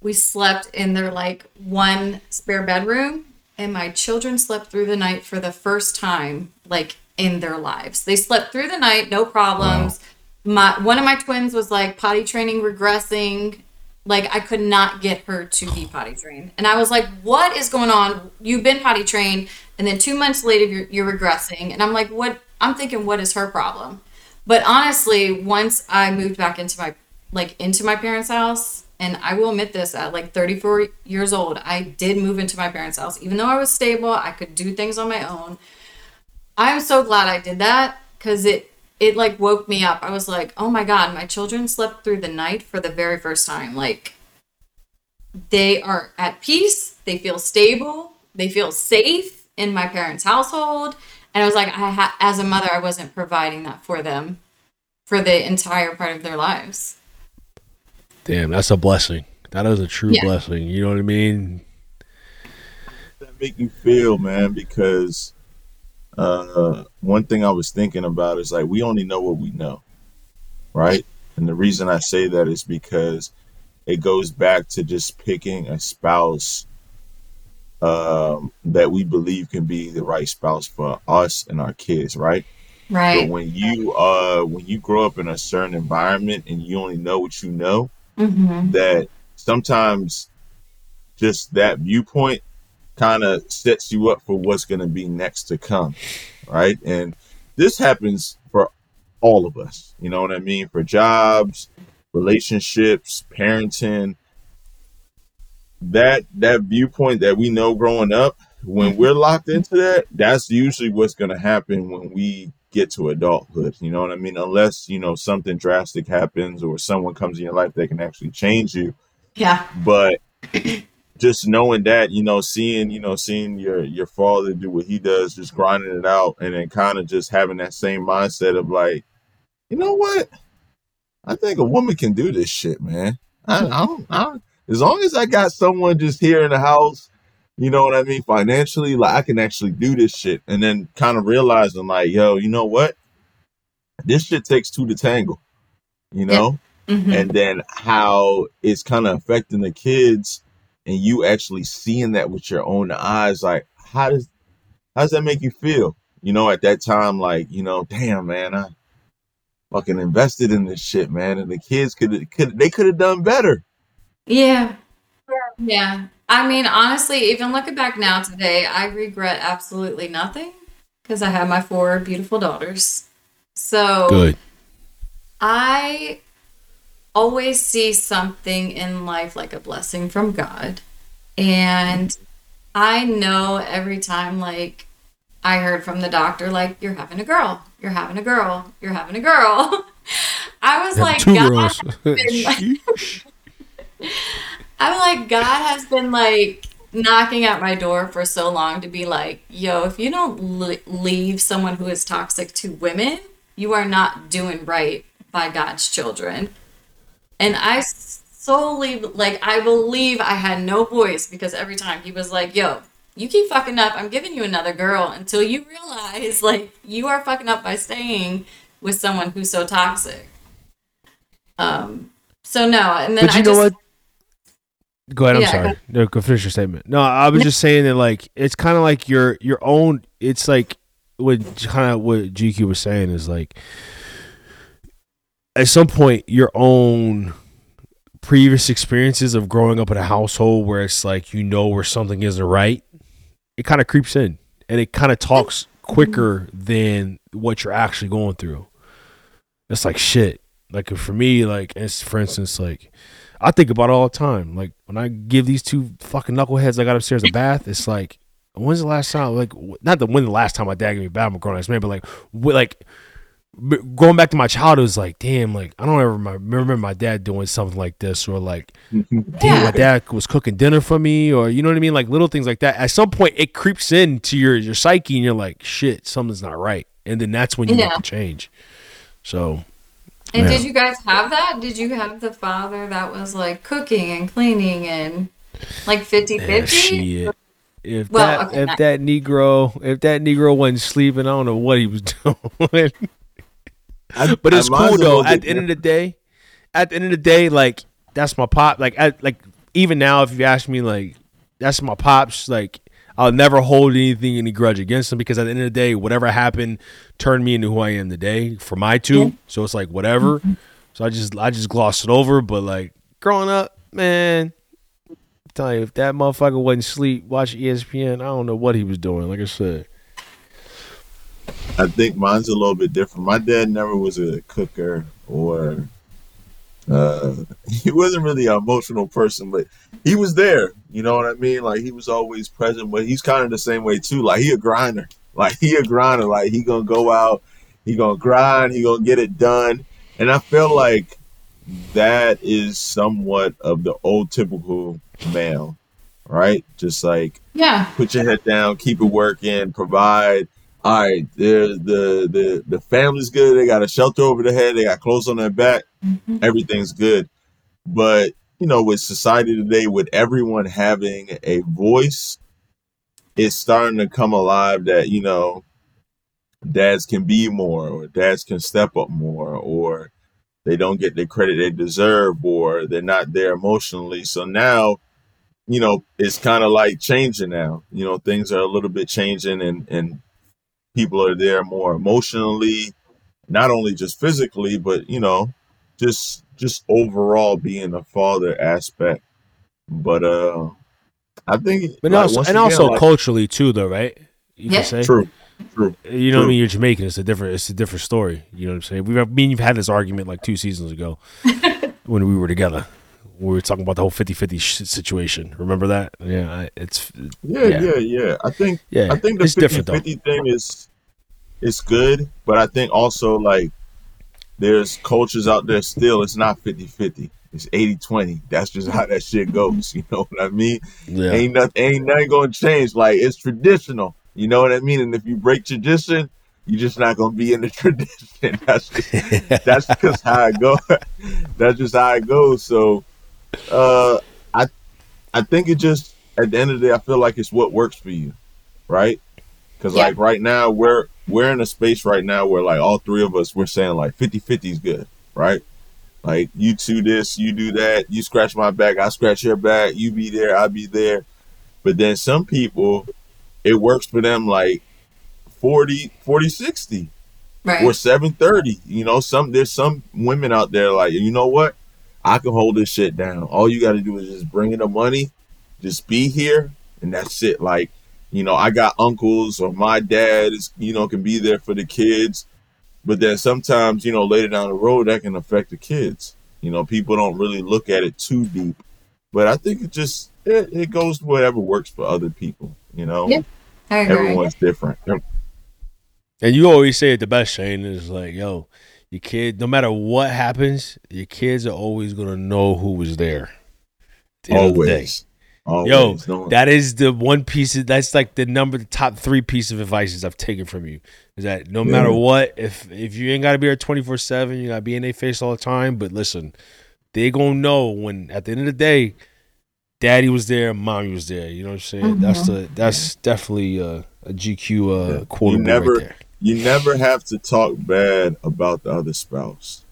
We slept in their like one spare bedroom, and my children slept through the night for the first time, like in their lives. They slept through the night, no problems. My one of my twins was like potty training, regressing. Like I could not get her to be oh. potty trained, and I was like, "What is going on? You've been potty trained, and then two months later you're, you're regressing." And I'm like, "What?" I'm thinking, "What is her problem?" But honestly, once I moved back into my like into my parents' house, and I will admit this at like 34 years old, I did move into my parents' house. Even though I was stable, I could do things on my own. I'm so glad I did that because it it like woke me up. I was like, oh my god, my children slept through the night for the very first time. Like they are at peace, they feel stable, they feel safe in my parents' household. And I was like, I ha- as a mother, I wasn't providing that for them for the entire part of their lives. Damn, that's a blessing. That is a true Yeah. blessing. You know what I mean? that make you feel, man? Because uh, one thing I was thinking about is like we only know what we know, right? And the reason I say that is because it goes back to just picking a spouse um, that we believe can be the right spouse for us and our kids, right? Right. But when you uh when you grow up in a certain environment and you only know what you know, Mm-hmm. that sometimes just that viewpoint kind of sets you up for what's going to be next to come right? And this happens for all of us you know what i mean? For jobs relationships parenting. That that viewpoint that we know growing up when we're locked into that that's usually what's going to happen when we get to adulthood you know what i mean? Unless you know something drastic happens or someone comes in your life that can actually change you. Yeah. but just knowing that you know seeing you know seeing your your father do what he does just grinding it out and then kind of just having that same mindset of like you know what? I think a woman can do this shit man. I, I don't I as long as i got someone just here in the house you know what i mean financially like i can actually do this shit. And then kind of realizing like yo you know what? This shit takes two to tangle you Yeah. know? Mm-hmm. and then how it's kind of affecting the kids and you actually seeing that with your own eyes like how does how does that make you feel you know at that time like you know damn man i fucking invested in this shit man and the kids could could they could have done better Yeah. Yeah. I mean, honestly, even looking back now today, I regret absolutely nothing because I have my four beautiful daughters. So Good. I always see something in life like a blessing from God. And I know every time, like, I heard from the doctor, like, you're having a girl, you're having a girl, you're having a girl. [laughs] I was like, God, [laughs] [laughs] I'm like, God has been like knocking at my door for so long to be like, yo, if you don't le- leave someone who is toxic to women, you are not doing right by God's children. And I solely, like, I believe I had no voice because every time he was like, yo, you keep fucking up. I'm giving you another girl until you realize, [laughs] like, you are fucking up by staying with someone who's so toxic. Um, so no, and then But I you know just, what? Go ahead. I'm Yeah, sorry. No, go finish your statement. No, I was just saying that like it's kind of like your your own. It's like what kind of what GQ was saying is like at some point your own previous experiences of growing up in a household where it's like you know where something isn't right, it kind of creeps in and it kind of talks quicker than what you're actually going through. It's like shit. Like for me, like it's for instance, like I think about all the time. Like when I give these two fucking knuckleheads I got upstairs a bath, it's like, when's the last time? Like, not the when the last time my dad gave me a bath, I'm a grown ass man, but like, like going back to my childhood, it's like, damn, like I don't ever remember, my dad doing something like this, or like, mm-hmm. damn, Yeah. my dad was cooking dinner for me, or you know what I mean, like little things like that. At some point, it creeps into your your psyche, and you're like, shit, something's not right, and then that's when you Yeah. make the change. So And Yeah. did you guys have that? Did you have the father that was like cooking and cleaning and like 50 Yeah, 50? shit. If Well, that okay, if not- that Negro if that Negro wasn't sleeping, I don't know what he was [laughs] doing. [laughs] but it's Mine's cool though. At the end of the day, at the end of the day, like that's my pop. Like at, like even now, if you ask me, like that's my pops. Like I'll never hold anything any grudge against him because at the end of the day, whatever happened turned me into who I am today for my two. Yeah. So it's like whatever. Mm-hmm. So I just I just glossed it over. But like growing up, man, I'm telling you, if that motherfucker wasn't sleep, watch E ESPN, I don't know what he was doing. Like I said, I think mine's a little bit different. My dad never was a cooker or uh, [laughs] he wasn't really an emotional person, but he was there. You know what I mean? Like he was always present, but he's kind of the same way too. Like he a grinder. [laughs] Like he a grinder. Like he gonna go out, he gonna grind, he gonna get it done. And I feel like that is somewhat of the old typical male, right? Just like Yeah. put your head down, keep it working, provide. All right, the the the family's good. They got a shelter over their head. They got clothes on their back. Mhm. Everything's good. But you know, with society today, with everyone having a voice, it's starting to come alive that you know, dads can be more, or dads can step up more, or they don't get the credit they deserve, or they're not there emotionally. So now you know, it's kind of like changing now. You know, things are a little bit changing and, and people are there more emotionally, not only just physically, but you know, just just overall being a father aspect. But uh I think But like, also, and again, also like- culturally too, though, right? You Yeah. can say, true. True. you know what I mean. You're Jamaican. It's a different. It's a different story. You know what I'm saying. We've, I mean, you've had this argument like two seasons ago [laughs] when we were together. We were talking about the whole 50-50 sh- situation. Remember that? Yeah, I- it's Yeah, Yeah. yeah, yeah. I think yeah. I think the it's 50 different though. 50 thing is is good, but I think also like there's cultures out there still it's not 50 50. It's 80 20. That's just how that shit goes. [laughs] You know what I mean? Yeah, Ain't nothing ain't nothing gonna change. Like it's traditional. You know what I mean? And if you break tradition, you're just not gonna be in the [laughs] tradition. That's just that's just how it goes. [laughs] That's just how it goes. So uh I I think it just at the end of the day I feel like it's what works for you. Right? Cause Yeah. like right now we're we're in a space right now where like all three of us we're saying like 50-50 is good, right? Like you do this, you do that, you scratch my back, I scratch your back, you be there, I be there. But then some people it works for them like 40 40 60 Right. or 730 you know some there's some women out there like you know what i can hold this shit down all you got to do is just bring in the money just be here and that's it like you know i got uncles or my dad is you know can be there for the kids but then sometimes you know later down the road that can affect the kids you know people don't really look at it too deep but i think it just it, it goes to whatever works for other people you know Yeah. I agree. everyone's different and you always say it the best, Shane. Is like, yo, your kid. No matter what happens, your kids are always gonna know who was there. the end of the day. always always Yo, No- that is the one piece. Of, that's like the number, the top three piece of advices I've taken from you. Is that no matter what, if if you ain't got to be there twenty four seven, you got to be in their face all the time. But listen, they gonna know when at the end of the day, daddy was there, mommy was there. You know what I'm saying? That's the that's definitely uh, a GQ uh, Yeah. quotable You never- right there. You never have to talk bad about the other spouse.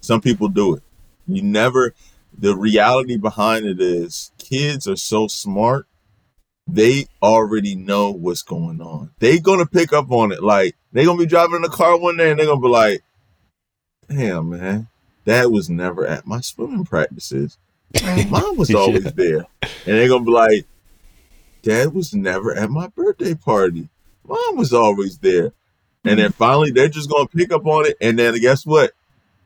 Some people do it. You never the reality behind it is kids are so smart they already know what's going on. They're gonna pick up on it. Like they're gonna be driving in the car one day and they're gonna be like, "Damn, man, dad was never at my swimming practices. Mom was [laughs] Yeah. always there." And they're gonna be like, "Dad was never at my birthday party. Mom was always there." And then finally, they're just gonna pick up on it. And then guess what?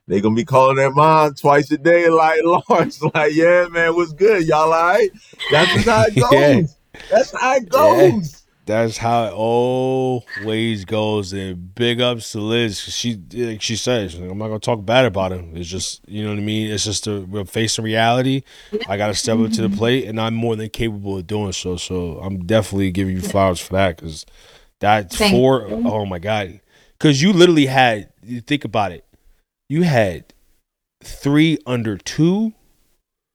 They're gonna be calling their mom twice a day, like [laughs] Lawrence, like, "Yeah, man, what's good? Y'all all right?" That's just how it [laughs] goes. Yeah. That's how it Yeah. goes. That's how it always goes. And big ups to Liz. She like she says, I'm not gonna talk bad about him. It's just you know what I mean. It's just a we're facing reality. I gotta step up to the mm-hmm. plate, and I'm more than capable of doing so. So I'm definitely giving you flowers for that because that Thank four you. oh my god, because you literally had you think about it, you had three under two.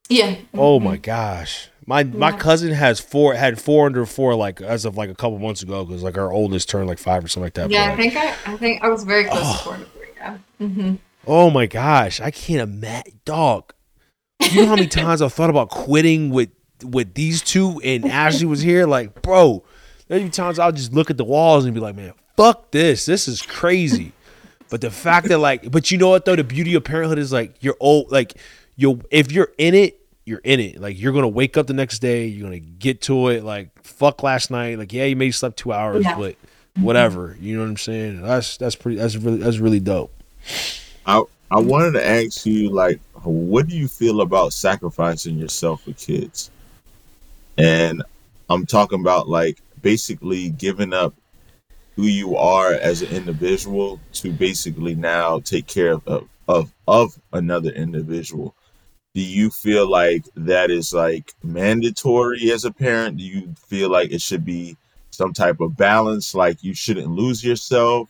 Yeah. Oh my gosh. My my cousin has four had four under four like as of like a couple months ago because like our oldest turned like five or something like that. Yeah, I think I, I think I was very close Oh. to four to three. Yeah. hmm oh my gosh, I can't imagine. Dog, you know how many [laughs] times I've thought about quitting with with these two and Ashley was here? Like, bro, there's been times I'll just look at the walls and be like, man, fuck this. This is crazy. [laughs] But the fact that like, but you know what though, the beauty of parenthood is like you're old, like you if you're in it, you're in it. Like you're gonna wake up the next day, you're gonna get to it. Like fuck last night. Like yeah, you may slept two hours, Yeah. but whatever. You know what I'm saying? That's that's pretty. That's really that's really dope. I I wanted to ask you like what do you feel about sacrificing yourself for kids? And I'm talking about like basically giving up who you are as an individual to basically now take care of of, of another individual. Do you feel like that is like mandatory as a parent? Do you feel like it should be some type of balance, like you shouldn't lose yourself?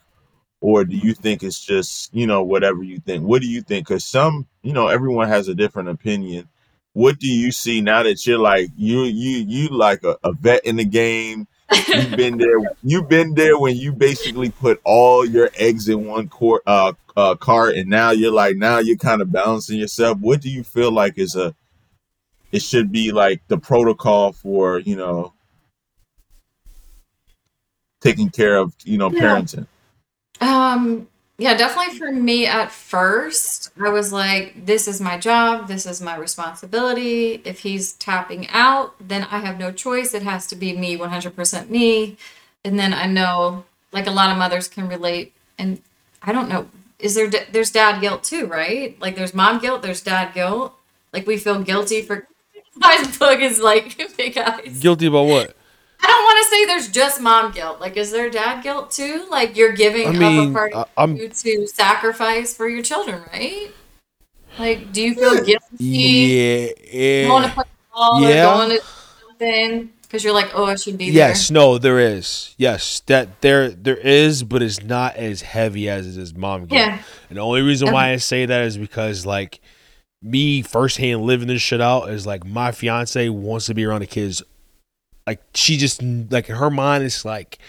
Or do you think it's just, you know, whatever you think? What do you think? Because some, you know, everyone has a different opinion. What do you see now that you're like you you you like a, a vet in the game? You've been there. You've been there when you basically put all your eggs in one court, uh, uh, cart, and now you're like now you're kind of balancing yourself. What do you feel like is a? It should be like the protocol for you know taking care of you know Yeah. parenting. Um, yeah, definitely for me at first, I was like, this is my job, this is my responsibility. If he's tapping out, then I have no choice. It has to be me, 100% me. And then I know, like a lot of mothers can relate, and I don't know, is there, there's dad guilt too, right? Like there's mom guilt, there's dad guilt. Like we feel guilty for, [laughs] my book is like, [laughs] big eyes. Guilty about what? I don't want to say there's just mom guilt. Like, is there dad guilt too? Like, you're giving I up mean, a part I- of you to sacrifice for your children, right? Like, do you feel guilty Yeah. going to yeah. play ball Yeah. or going to something because you're like, oh, I should be there. Yes, no, there is. Yes, that there there is, but it's not as heavy as it is mom guilt. Yeah. And the only reason why I say that is because like me firsthand living this shit out is like my fiance wants to be around the kids. Like she just like her mind is like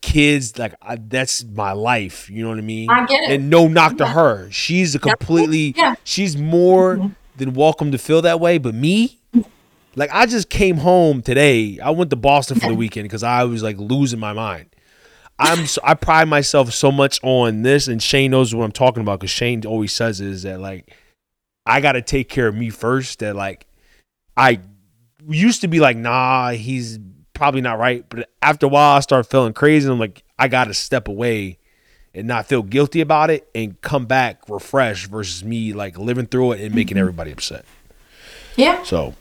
kids like I, that's my life. You know what I mean? I get it. And no knock to her. She's a completely Yeah. she's more Mhm. than welcome to feel that way. But me, like I just came home today. I went to Boston for the [laughs] weekend because I was like losing my mind. I'm so, I pride myself so much on this, and Shane knows what I'm talking about because Shane always says is that like I got to take care of me first. That like I used to be like, nah, he's probably not right, but after a while I start feeling crazy. And I'm like, I got to step away and not feel guilty about it and come back refreshed versus me like living through it and making mm-hmm. everybody upset. Yeah. So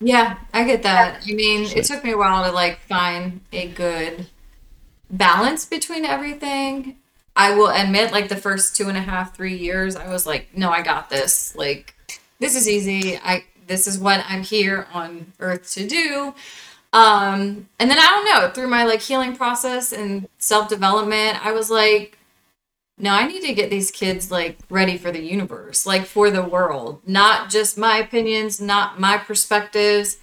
Yeah, I get that. I mean, it took me a while to like find a good balance between everything. I will admit, like the first two and a half, three years, I was like, no, I got this. Like, this is easy. I this is what I'm here on earth to do. Um, and then I don't know, through my like healing process and self development, I was like, no, I need to get these kids like ready for the universe, like for the world, not just my opinions, not my perspectives.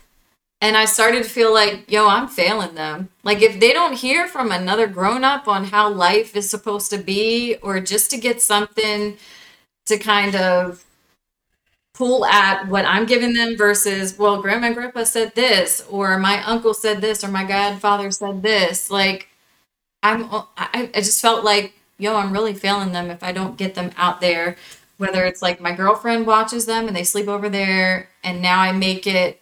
And I started to feel like, yo, I'm failing them. Like, if they don't hear from another grown up on how life is supposed to be, or just to get something to kind of pull at what I'm giving them versus, well, grandma and grandpa said this, or my uncle said this, or my godfather said this. Like, I'm, I, I just felt like, yo, I'm really failing them if I don't get them out there. Whether it's like my girlfriend watches them and they sleep over there, and now I make it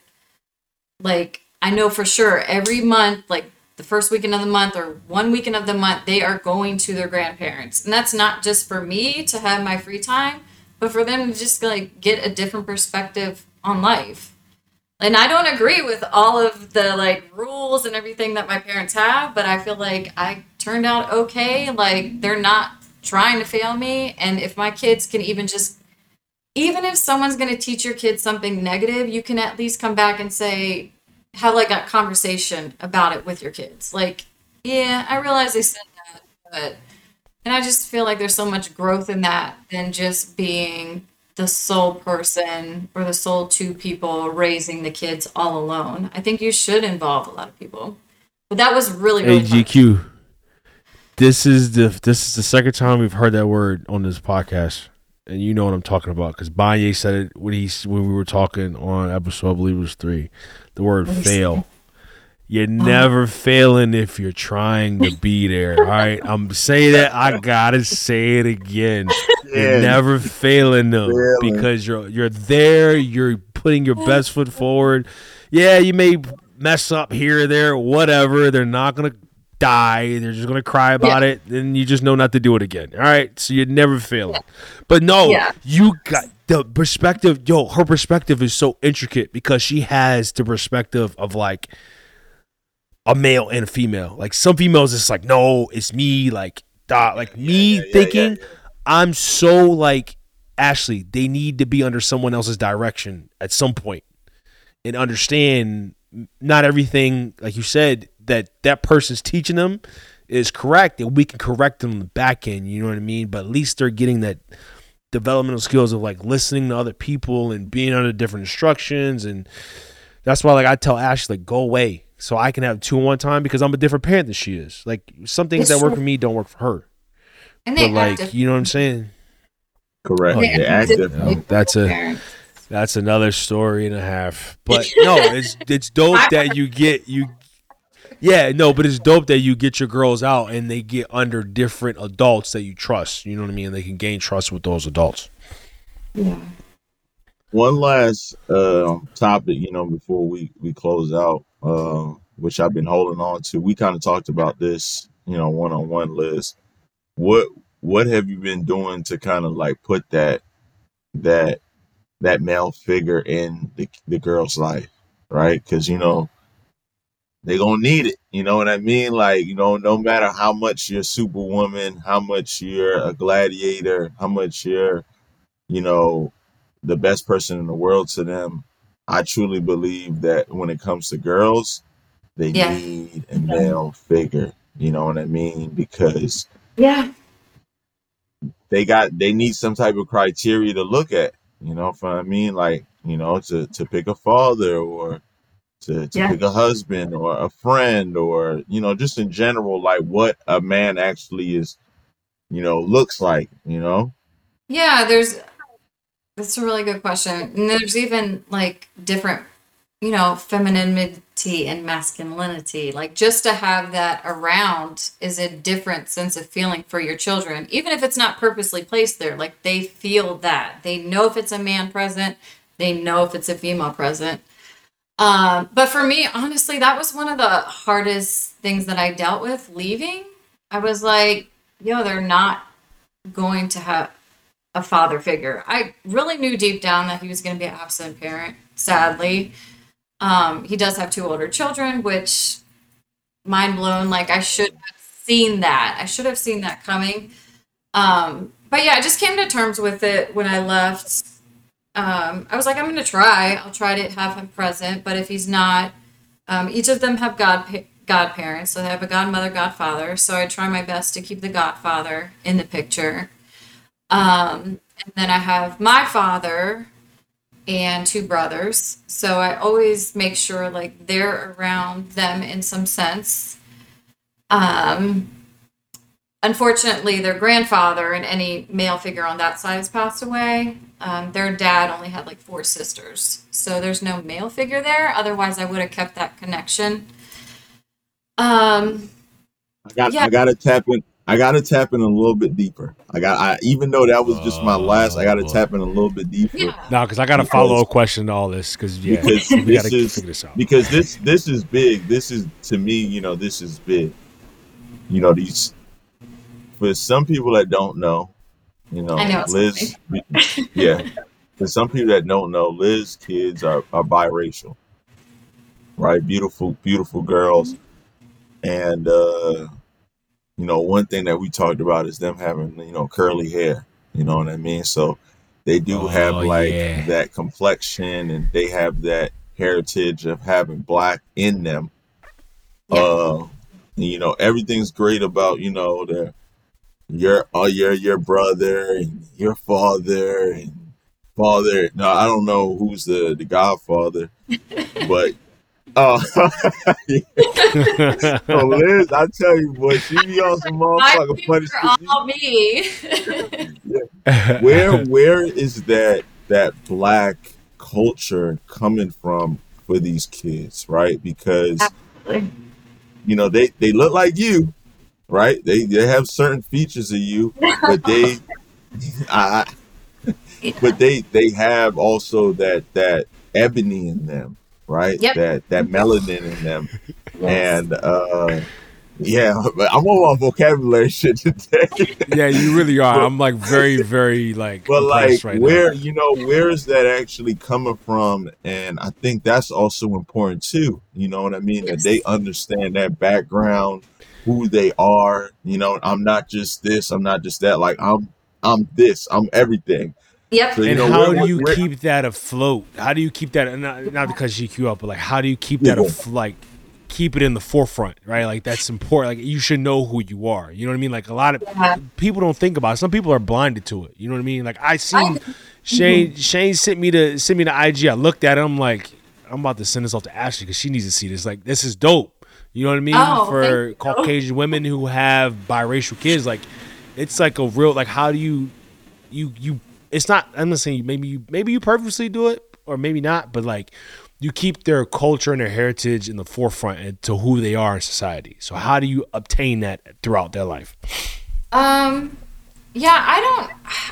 like I know for sure every month, like the first weekend of the month or one weekend of the month, they are going to their grandparents. And that's not just for me to have my free time, but for them to just like get a different perspective on life. And I don't agree with all of the like rules and everything that my parents have, but I feel like I turned out okay. Like they're not trying to fail me. And if my kids can even just even if someone's going to teach your kids something negative, you can at least come back and say, have like a conversation about it with your kids. Like, yeah, I realize they said that, but, and I just feel like there's so much growth in that than just being the sole person or the sole two people raising the kids all alone. I think you should involve a lot of people. But that was really, really. AGQ. This is the this is the second time we've heard that word on this podcast, and you know what I'm talking about because Banye said it when he when we were talking on episode, I believe it was three. The word fail. You're um, never failing if you're trying to [laughs] be there. All right, I'm saying that. I gotta say it again. You're never failing them Failing. because you're you're there. You're putting your best foot forward. Yeah, you may mess up here or there, whatever. They're not gonna die. They're just gonna cry about it, and you just know not to do it again. All right, so you're never failing. But no, Yeah. you got the perspective. Yo, her perspective is so intricate because she has the perspective of like a male and a female. Like some females, it's like no, it's me. Like da, like me yeah, yeah, thinking, I'm so like Ashley. They need to be under someone else's direction at some point and understand not everything, like you said, that that person's teaching them is correct, and we can correct them on the back end. You know what I mean? But at least they're getting that developmental skills of like listening to other people and being under different instructions, and that's why like I tell Ashley like go away so I can have two in one time because I'm a different parent than she is. Like some things It's that work for me don't work for her. And they But like act you know what I'm saying? Correct. Oh, yeah, act active. differently Um, that's a- That's another story and a half. But [laughs] no, it's it's dope that you get you Yeah, no, but it's dope that you get your girls out and they get under different adults that you trust. You know what I mean? They can gain trust with those adults. Yeah. One last um, topic, you know, before we we close out, um, which I've been holding on to. We kind of talked about this, you know, one on one, Liz. What what have you been doing to kind of like put that that that male figure in the the girl's life, right? Because you know they gonna need it. You know what I mean? Like you know, no matter how much you're Superwoman, how much you're a gladiator, how much you're, you know, the best person in the world to them. I truly believe that when it comes to girls, they Yeah. need a male figure. You know what I mean? Because Yeah. they got they need some type of criteria to look at. You know what I mean? Like, you know, to to pick a father or to, to Yeah. pick a husband or a friend or, you know, just in general, like what a man actually is, you know, looks like, you know? Yeah, there's that's a really good question. And there's even like different, you know, femininity and masculinity. Like just to have that around is a different sense of feeling for your children. Even if it's not purposely placed there, like they feel that. They know if it's a man present, they know if it's a female present. Um, but for me, honestly, that was one of the hardest things that I dealt with leaving. I was like, yo, they're not going to have a father figure. I really knew deep down that he was going to be an absent parent, sadly. Um, he does have two older children, which mind blown. Like, I should have seen that. I should have seen that coming. Um, but yeah, I just came to terms with it when I left. Um, I was like, I'm going to try. I'll try to have him present. But if he's not, um, each of them have god godparents. So they have a godmother, godfather. So I try my best to keep the godfather in the picture. Um, and then I have my father and two brothers. So I always make sure like they're around them in some sense. Um, unfortunately, their grandfather and any male figure on that side has passed away. Um, their dad only had like four sisters. So there's no male figure there. Otherwise, I would have kept that connection. Um, I got Yeah. I gotta tap in I gotta tap in a little bit deeper. I got I even though that was just my last, I gotta Oh. tap in a little bit deeper. yeah. No, because I got a follow up question to all this. Because yeah, Because we this got to is- figure this out. because this this is big. This is to me, you know, this is big. You know, these for some people that don't know, you know, I know Liz, yeah. For some people that don't know, Liz kids are, are biracial, right? Beautiful, beautiful girls, and uh, you know, one thing that we talked about is them having you know curly hair. You know what I mean? So they do Oh, have like yeah. that complexion, and they have that heritage of having black in them. Yeah. Uh, and, you know, everything's great about you know the your oh your your brother and your father and father. No, I don't know who's the the godfather, [laughs] but uh, [laughs] so Liz, I tell you, boy, she be on some motherfucking funny shit. all me. Where where is that that black culture coming from for these kids, right? Because Absolutely. you know they they look like you, right? They they have certain features of you, but they, [laughs] I, but they they have also that that ebony in them, right? Yep. That that melanin in them, Yes. and uh, Yeah, but [laughs] I'm on my vocabulary [laughs] shit today. Yeah, you really are. But- I'm like very, very like but like right where now. you know where is that actually coming from and i think that's also important too you know what i mean that they understand that background who they are you know i'm not just this i'm not just that like i'm i'm this i'm everything Yep. So, and know, how we're- do you we're- keep that afloat? How do you keep that not, not because GQ up, but like how do you keep that af- like keep it in the forefront, right? Like that's important. Like you should know who you are. You know what I mean? Like a lot of Yeah. people don't think about it. Some people are blinded to it. You know what I mean? Like I seen Shane Shane sent me to sent me to IG. I looked at it, I'm like, I'm about to send this off to Ashley because she needs to see this. Like this is dope. You know what I mean? Oh, For thank you. Caucasian women who have biracial kids, like it's like a real like how do you you you it's not I'm not saying maybe you maybe you purposely do it or maybe not, but like you keep their culture and their heritage in the forefront to who they are in society. So how do you obtain that throughout their life? Um, yeah, I don't.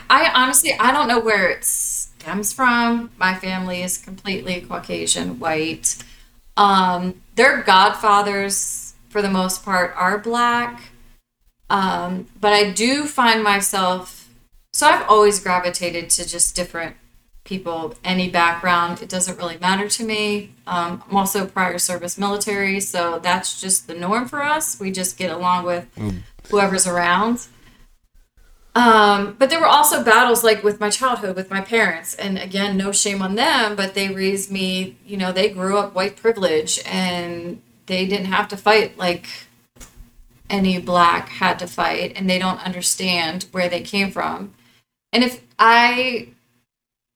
I honestly, I don't know where it stems from. My family is completely Caucasian, white. Um, their godfathers, for the most part, are black. Um, but I do find myself. So I've always gravitated to just different people, any background. It doesn't really matter to me. Um, I'm also prior service military, so that's just the norm for us. We just get along with whoever's around. Um, but there were also battles like with my childhood with my parents, and again, no shame on them, but they raised me. You know, they grew up white privilege, and they didn't have to fight like any black had to fight, and they don't understand where they came from. And if I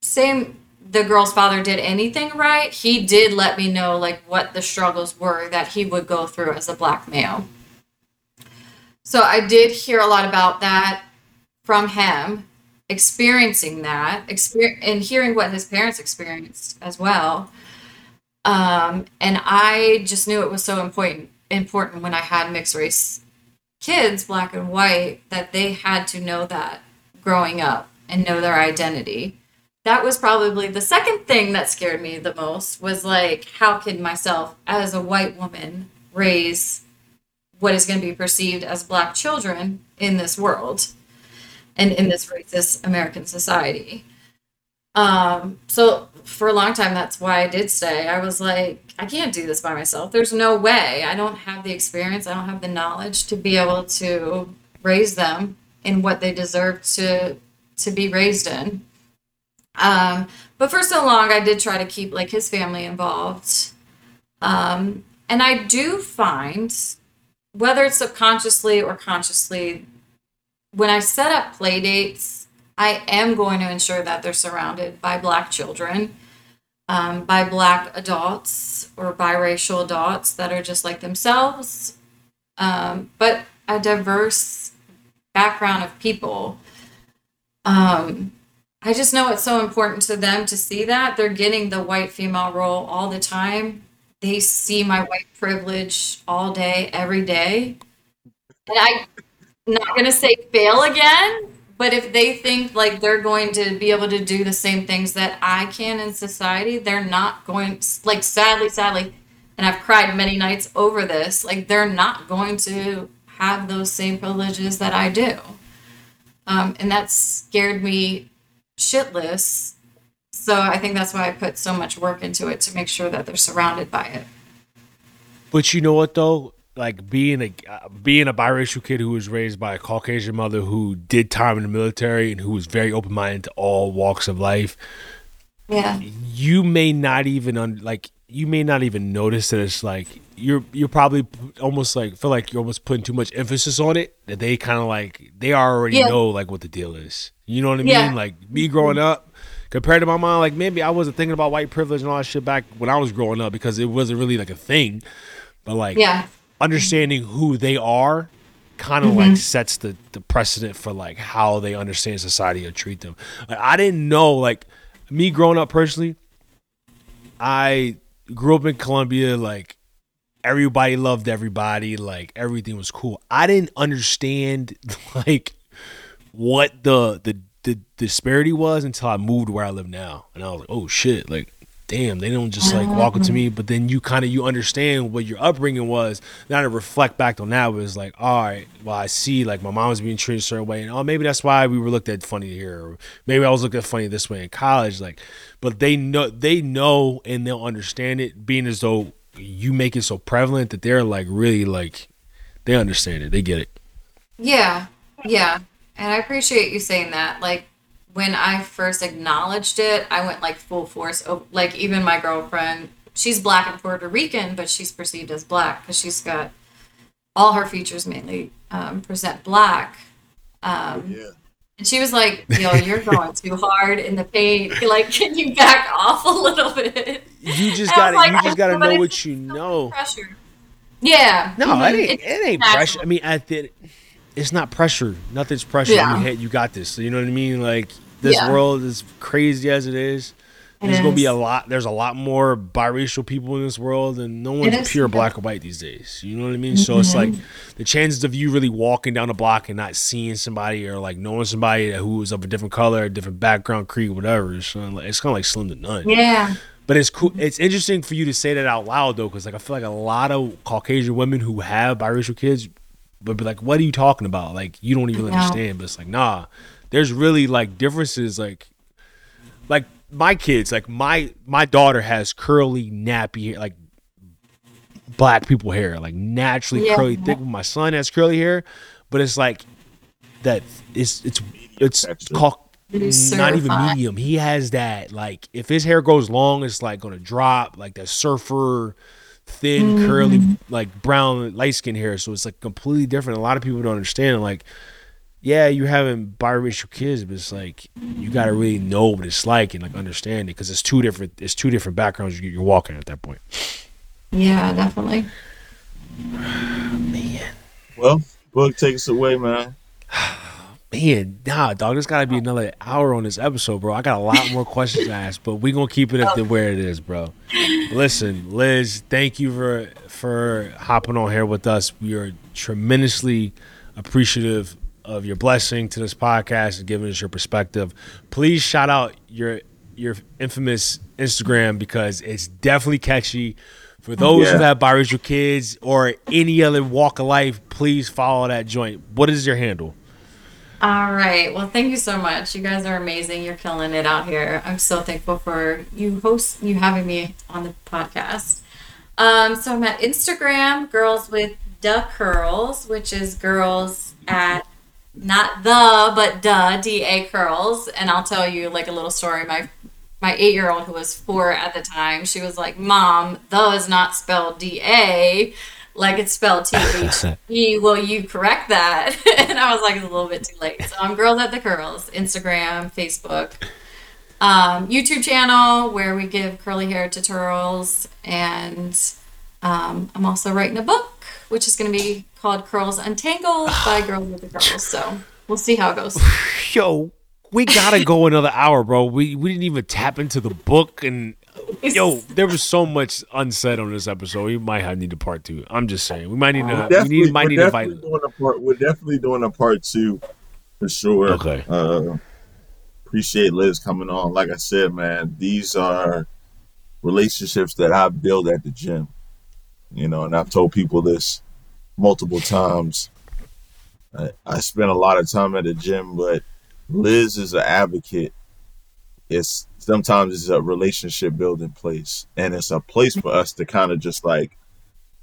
say the girl's father did anything right, he did let me know like what the struggles were that he would go through as a black male. So I did hear a lot about that from him, experiencing that, exper- and hearing what his parents experienced as well. Um, and I just knew it was so important important when I had mixed race kids, black and white, that they had to know that growing up and know their identity. That was probably the second thing that scared me the most was like, how can myself as a white woman raise what is going to be perceived as black children in this world and in this racist American society. Um, so for a long time, that's why I did stay. I was like, I can't do this by myself. There's no way. I don't have the experience. I don't have the knowledge to be able to raise them in what they deserve to to be raised in. Um, but for so long, I did try to keep like his family involved. Um, and I do find, whether it's subconsciously or consciously, when I set up play dates, I am going to ensure that they're surrounded by Black children, um, by Black adults or biracial adults that are just like themselves, um, but a diverse background of people. Um, I just know it's so important to them to see that they're getting the white female role all the time. They see my white privilege all day, every day. And I'm not going to say fail again, but if they think like they're going to be able to do the same things that I can in society, they're not going, like, sadly, sadly, and I've cried many nights over this, like, they're not going to have those same privileges that I do. Um, and that scared me shitless. So I think that's why I put so much work into it to make sure that they're surrounded by it. But you know what though? Like being a being a biracial kid who was raised by a Caucasian mother who did time in the military and who was very open minded to all walks of life. Yeah. You may not even un- like you may not even notice that it's like you're you're probably almost like feel like you're almost putting too much emphasis on it that they kind of like they already Yeah. know like what the deal is. You know what I Yeah. mean? Like me growing up compared to my mom, like maybe I wasn't thinking about white privilege and all that shit back when I was growing up because it wasn't really like a thing. But like Yeah. understanding who they are kind of mm-hmm. like sets the, the precedent for like how they understand society or treat them. Like I didn't know like me growing up personally, I grew up in Columbia, like everybody loved everybody, like everything was cool. I didn't understand [laughs] like what the the the disparity was until I moved where I live now. And I was like, oh shit, like damn, they don't just like walk up to me. Mm-hmm. But then you kind of you understand what your upbringing was. Now to reflect back on that was like, all right, well, I see like my mom was being treated a certain way, and oh, maybe that's why we were looked at funny here, or maybe I was looked at funny this way in college. Like, but they know they know and they'll understand it, being as though you make it so prevalent that they're like really like they understand it, they get it. Yeah, yeah. And I appreciate you saying that. Like when I first acknowledged it, I went like full force. Oh, like even my girlfriend, she's black and Puerto Rican, but she's perceived as black because she's got all her features mainly um, present black. Um, Yeah. And she was like, "Yo, you're going too hard in the paint. [laughs] Like, can you back off a little bit?" You just was gotta like, you just gotta know, but know what you know. Pressure. Yeah. No, Mhm. it ain't. It ain't pressure. I mean, at the, it's not pressure. Nothing's pressure. Yeah. You hit. You got this. So you know what I mean? Like this Yeah. world is crazy as it is. It There's gonna be a lot. There's a lot more biracial people in this world, and no one's pure black or white these days. You know what I mean? So it's like the chances of you really walking down the block and not seeing somebody or like knowing somebody who is of a different color, a different background, creed, whatever. It's kind of like, it's kind of like slim to none. Yeah. But it's cool. It's interesting for you to say that out loud though, because like I feel like a lot of Caucasian women who have biracial kids would be like, "What are you talking about? Like you don't even understand." But it's like, nah, there's really like differences. Like, like my kids, like my my daughter has curly, nappy, hair, like black people hair, like naturally Yeah. curly, thick. My son has curly hair, but it's like that. It's it's it's texture. called It's not even medium. He has that like if his hair goes long, it's like gonna drop like that surfer thin curly mm-hmm. like brown light skin hair. So it's like completely different. A lot of people don't understand. Like, yeah, you're having biracial kids, but it's like you gotta really know what it's like and like understand it because it's two different. It's two different backgrounds you- you're walking at that point. Yeah, definitely. Man, Well, Bug take us away, man. [sighs] man, nah, dog. There's gotta be another hour on this episode, bro. I got a lot more [laughs] questions to ask, but we gonna keep it at the oh. where it is, bro. Listen, Liz, thank you for for hopping on here with us. We are tremendously appreciative of your blessing to this podcast and giving us your perspective. Please shout out your your infamous Instagram because it's definitely catchy. For those who Yeah. have biracial kids or any other walk of life, please follow that joint. What is your handle? All right. Well, thank you so much. You guys are amazing. You're killing it out here. I'm so thankful for you host you having me on the podcast. Um, so I'm at Instagram, girls with da curls, which is girls at not the but duh D A curls. And I'll tell you like a little story. My my eight year old who was four at the time, she was like, Mom, the is not spelled D A. Like it's spelled T H E. [laughs] Will you correct that? [laughs] and I was like, it's a little bit too late. So I'm Girls at the Curls, Instagram, Facebook, um, YouTube channel where we give curly hair tutorials. And um, I'm also writing a book, which is going to be called Curls Untangled by [sighs] Girls with the Curls. So we'll see how it goes. [sighs] Yo, we gotta go another hour, bro. We we didn't even tap into the book, and yo, there was so much unsaid on this episode. We might have need a part two. I'm just saying, we might need to. We need might need to invite. definitely doing a part. We're definitely doing a part two for sure. Okay. Uh, appreciate Liz coming on. Like I said, man, these are relationships that I build at the gym. You know, and I've told people this multiple times. I, I spend a lot of time at the gym, but Liz is an advocate. It's sometimes it's a relationship building place, and it's a place for us to kind of just like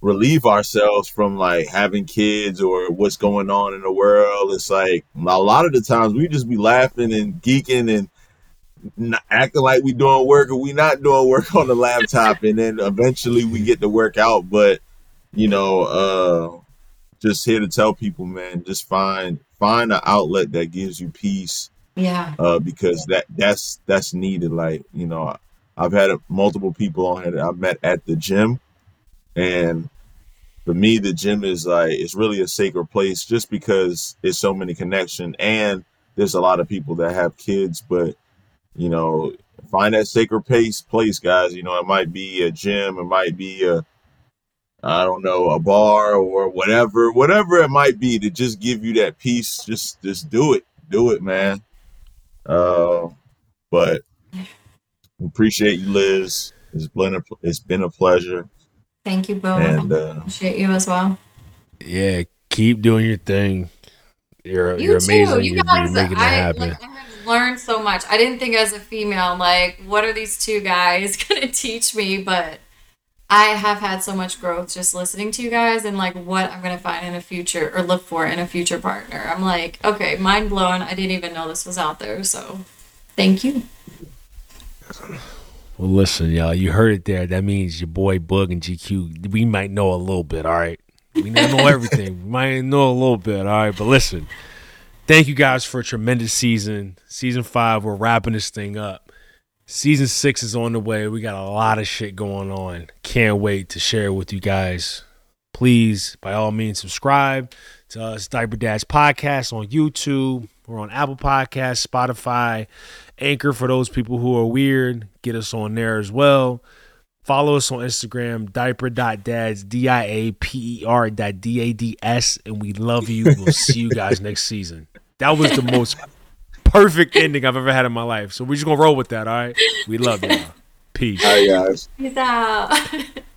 relieve ourselves from like having kids or what's going on in the world. It's like a lot of the times we just be laughing and geeking and acting like we doing work or we not doing work on the laptop, and then eventually we get to work out. But you know, uh, just here to tell people, man, just find find an outlet that gives you peace Yeah. uh, because that that's that's needed. Like you know, I've had multiple people on here that I've met at the gym, and for me, the gym is like it's really a sacred place just because it's so many connection and there's a lot of people that have kids, but you know, find that sacred place, place, guys. You know, it might be a gym, it might be a I don't know, a bar or whatever, whatever it might be to just give you that peace. Just just do it. Do it, man. Uh, but Appreciate you, Liz. It's been a it's been a pleasure. Thank you, Bo. And uh, Appreciate you as well. Yeah, keep doing your thing. You're You you're too. amazing. You You're, guys, you're making that I, happen. like, I have learned so much. I didn't think as a female, like, what are these two guys [laughs] gonna teach me? But I have had so much growth just listening to you guys and like what I'm gonna find in a future or look for in a future partner. I'm like, okay, mind blown. I didn't even know this was out there. So, thank you. Well, listen, y'all, you heard it there. That means your boy Bug and GQ, we might know a little bit, all right? We don't know everything. [laughs] we might know a little bit, all right? But listen, thank you guys for a tremendous season. Season five, we're wrapping this thing up. Season six is on the way. We got a lot of shit going on. Can't wait to share with you guys. Please, by all means, subscribe to us, Diaper Dads Podcast on YouTube. We're on Apple Podcasts, Spotify, Anchor for those people who are weird. Get us on there as well. Follow us on Instagram, diaper.dads, D I A P E R D A D S. And we love you. We'll see you guys next season. That was the most perfect ending I've ever had in my life. So we're just going to roll with that, all right? We love y'all. [laughs] Peace. hi guys. Peace out. [laughs]